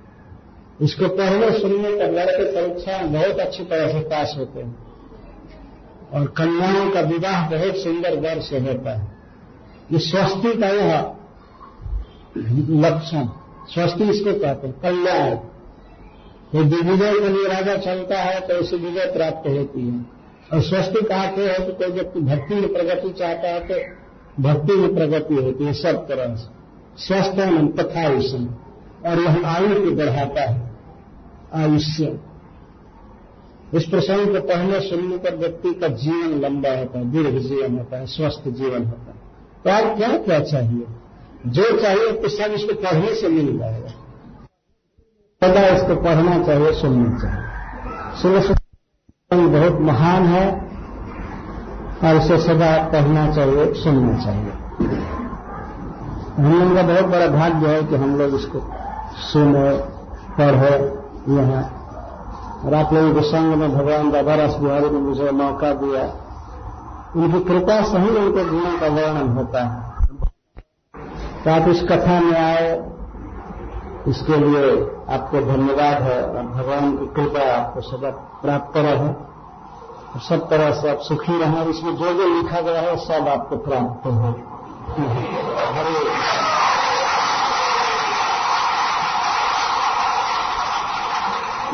S1: इसको पहले सुनने पर लड़के परीक्षा बहुत अच्छी तरह से पास होते हैं। और कन्याओं का विवाह बहुत सुंदर दर से होता है। ये स्वस्ति का यह लक्षण, स्वस्ति इसको कहते हैं, कल्याण। तो दिग्विजय के लिए राजा चलता है तो उसे विजय प्राप्त होती है। और स्वस्ति कहते हैं कि कोई व्यक्ति भक्ति में प्रगति चाहता है तो भक्ति में प्रगति होती है, सब तरह से। स्वस्थ तथा और यह आयु को बढ़ाता है, आयुष्य। इस प्रसंग को पढ़ने सुनने पर व्यक्ति का जीवन लंबा होता है, दीर्घ जीवन होता है, स्वस्थ जीवन होता है। तो आप क्या क्या चाहिए? जो चाहिए तो सब इसको पढ़ने से मिल जाएगा। सदा इसको पढ़ना चाहिए, सुनना चाहिए। सुन, बहुत महान है, और इसे सदा पढ़ना चाहिए, सुनना चाहिए। हम लोगों का बहुत बड़ा भाग्य है कि हम लोग इसको सुनो, पढ़ो, यहाँ और आप लोगों के संग में भगवान दादा रस बिहारी ने मुझे मौका दिया। उनकी कृपा सही उनके गुणों का वर्णन होता है। तो आप इस कथा में आए, इसके लिए आपको धन्यवाद है और भगवान की कृपा आपको सदा प्राप्त रहे। और सब तरह से आप सुखी रहें। इसमें जो जो लिखा गया है, सब आपको प्राप्त हो। हरे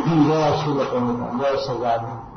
S1: जय श्री जय सजाद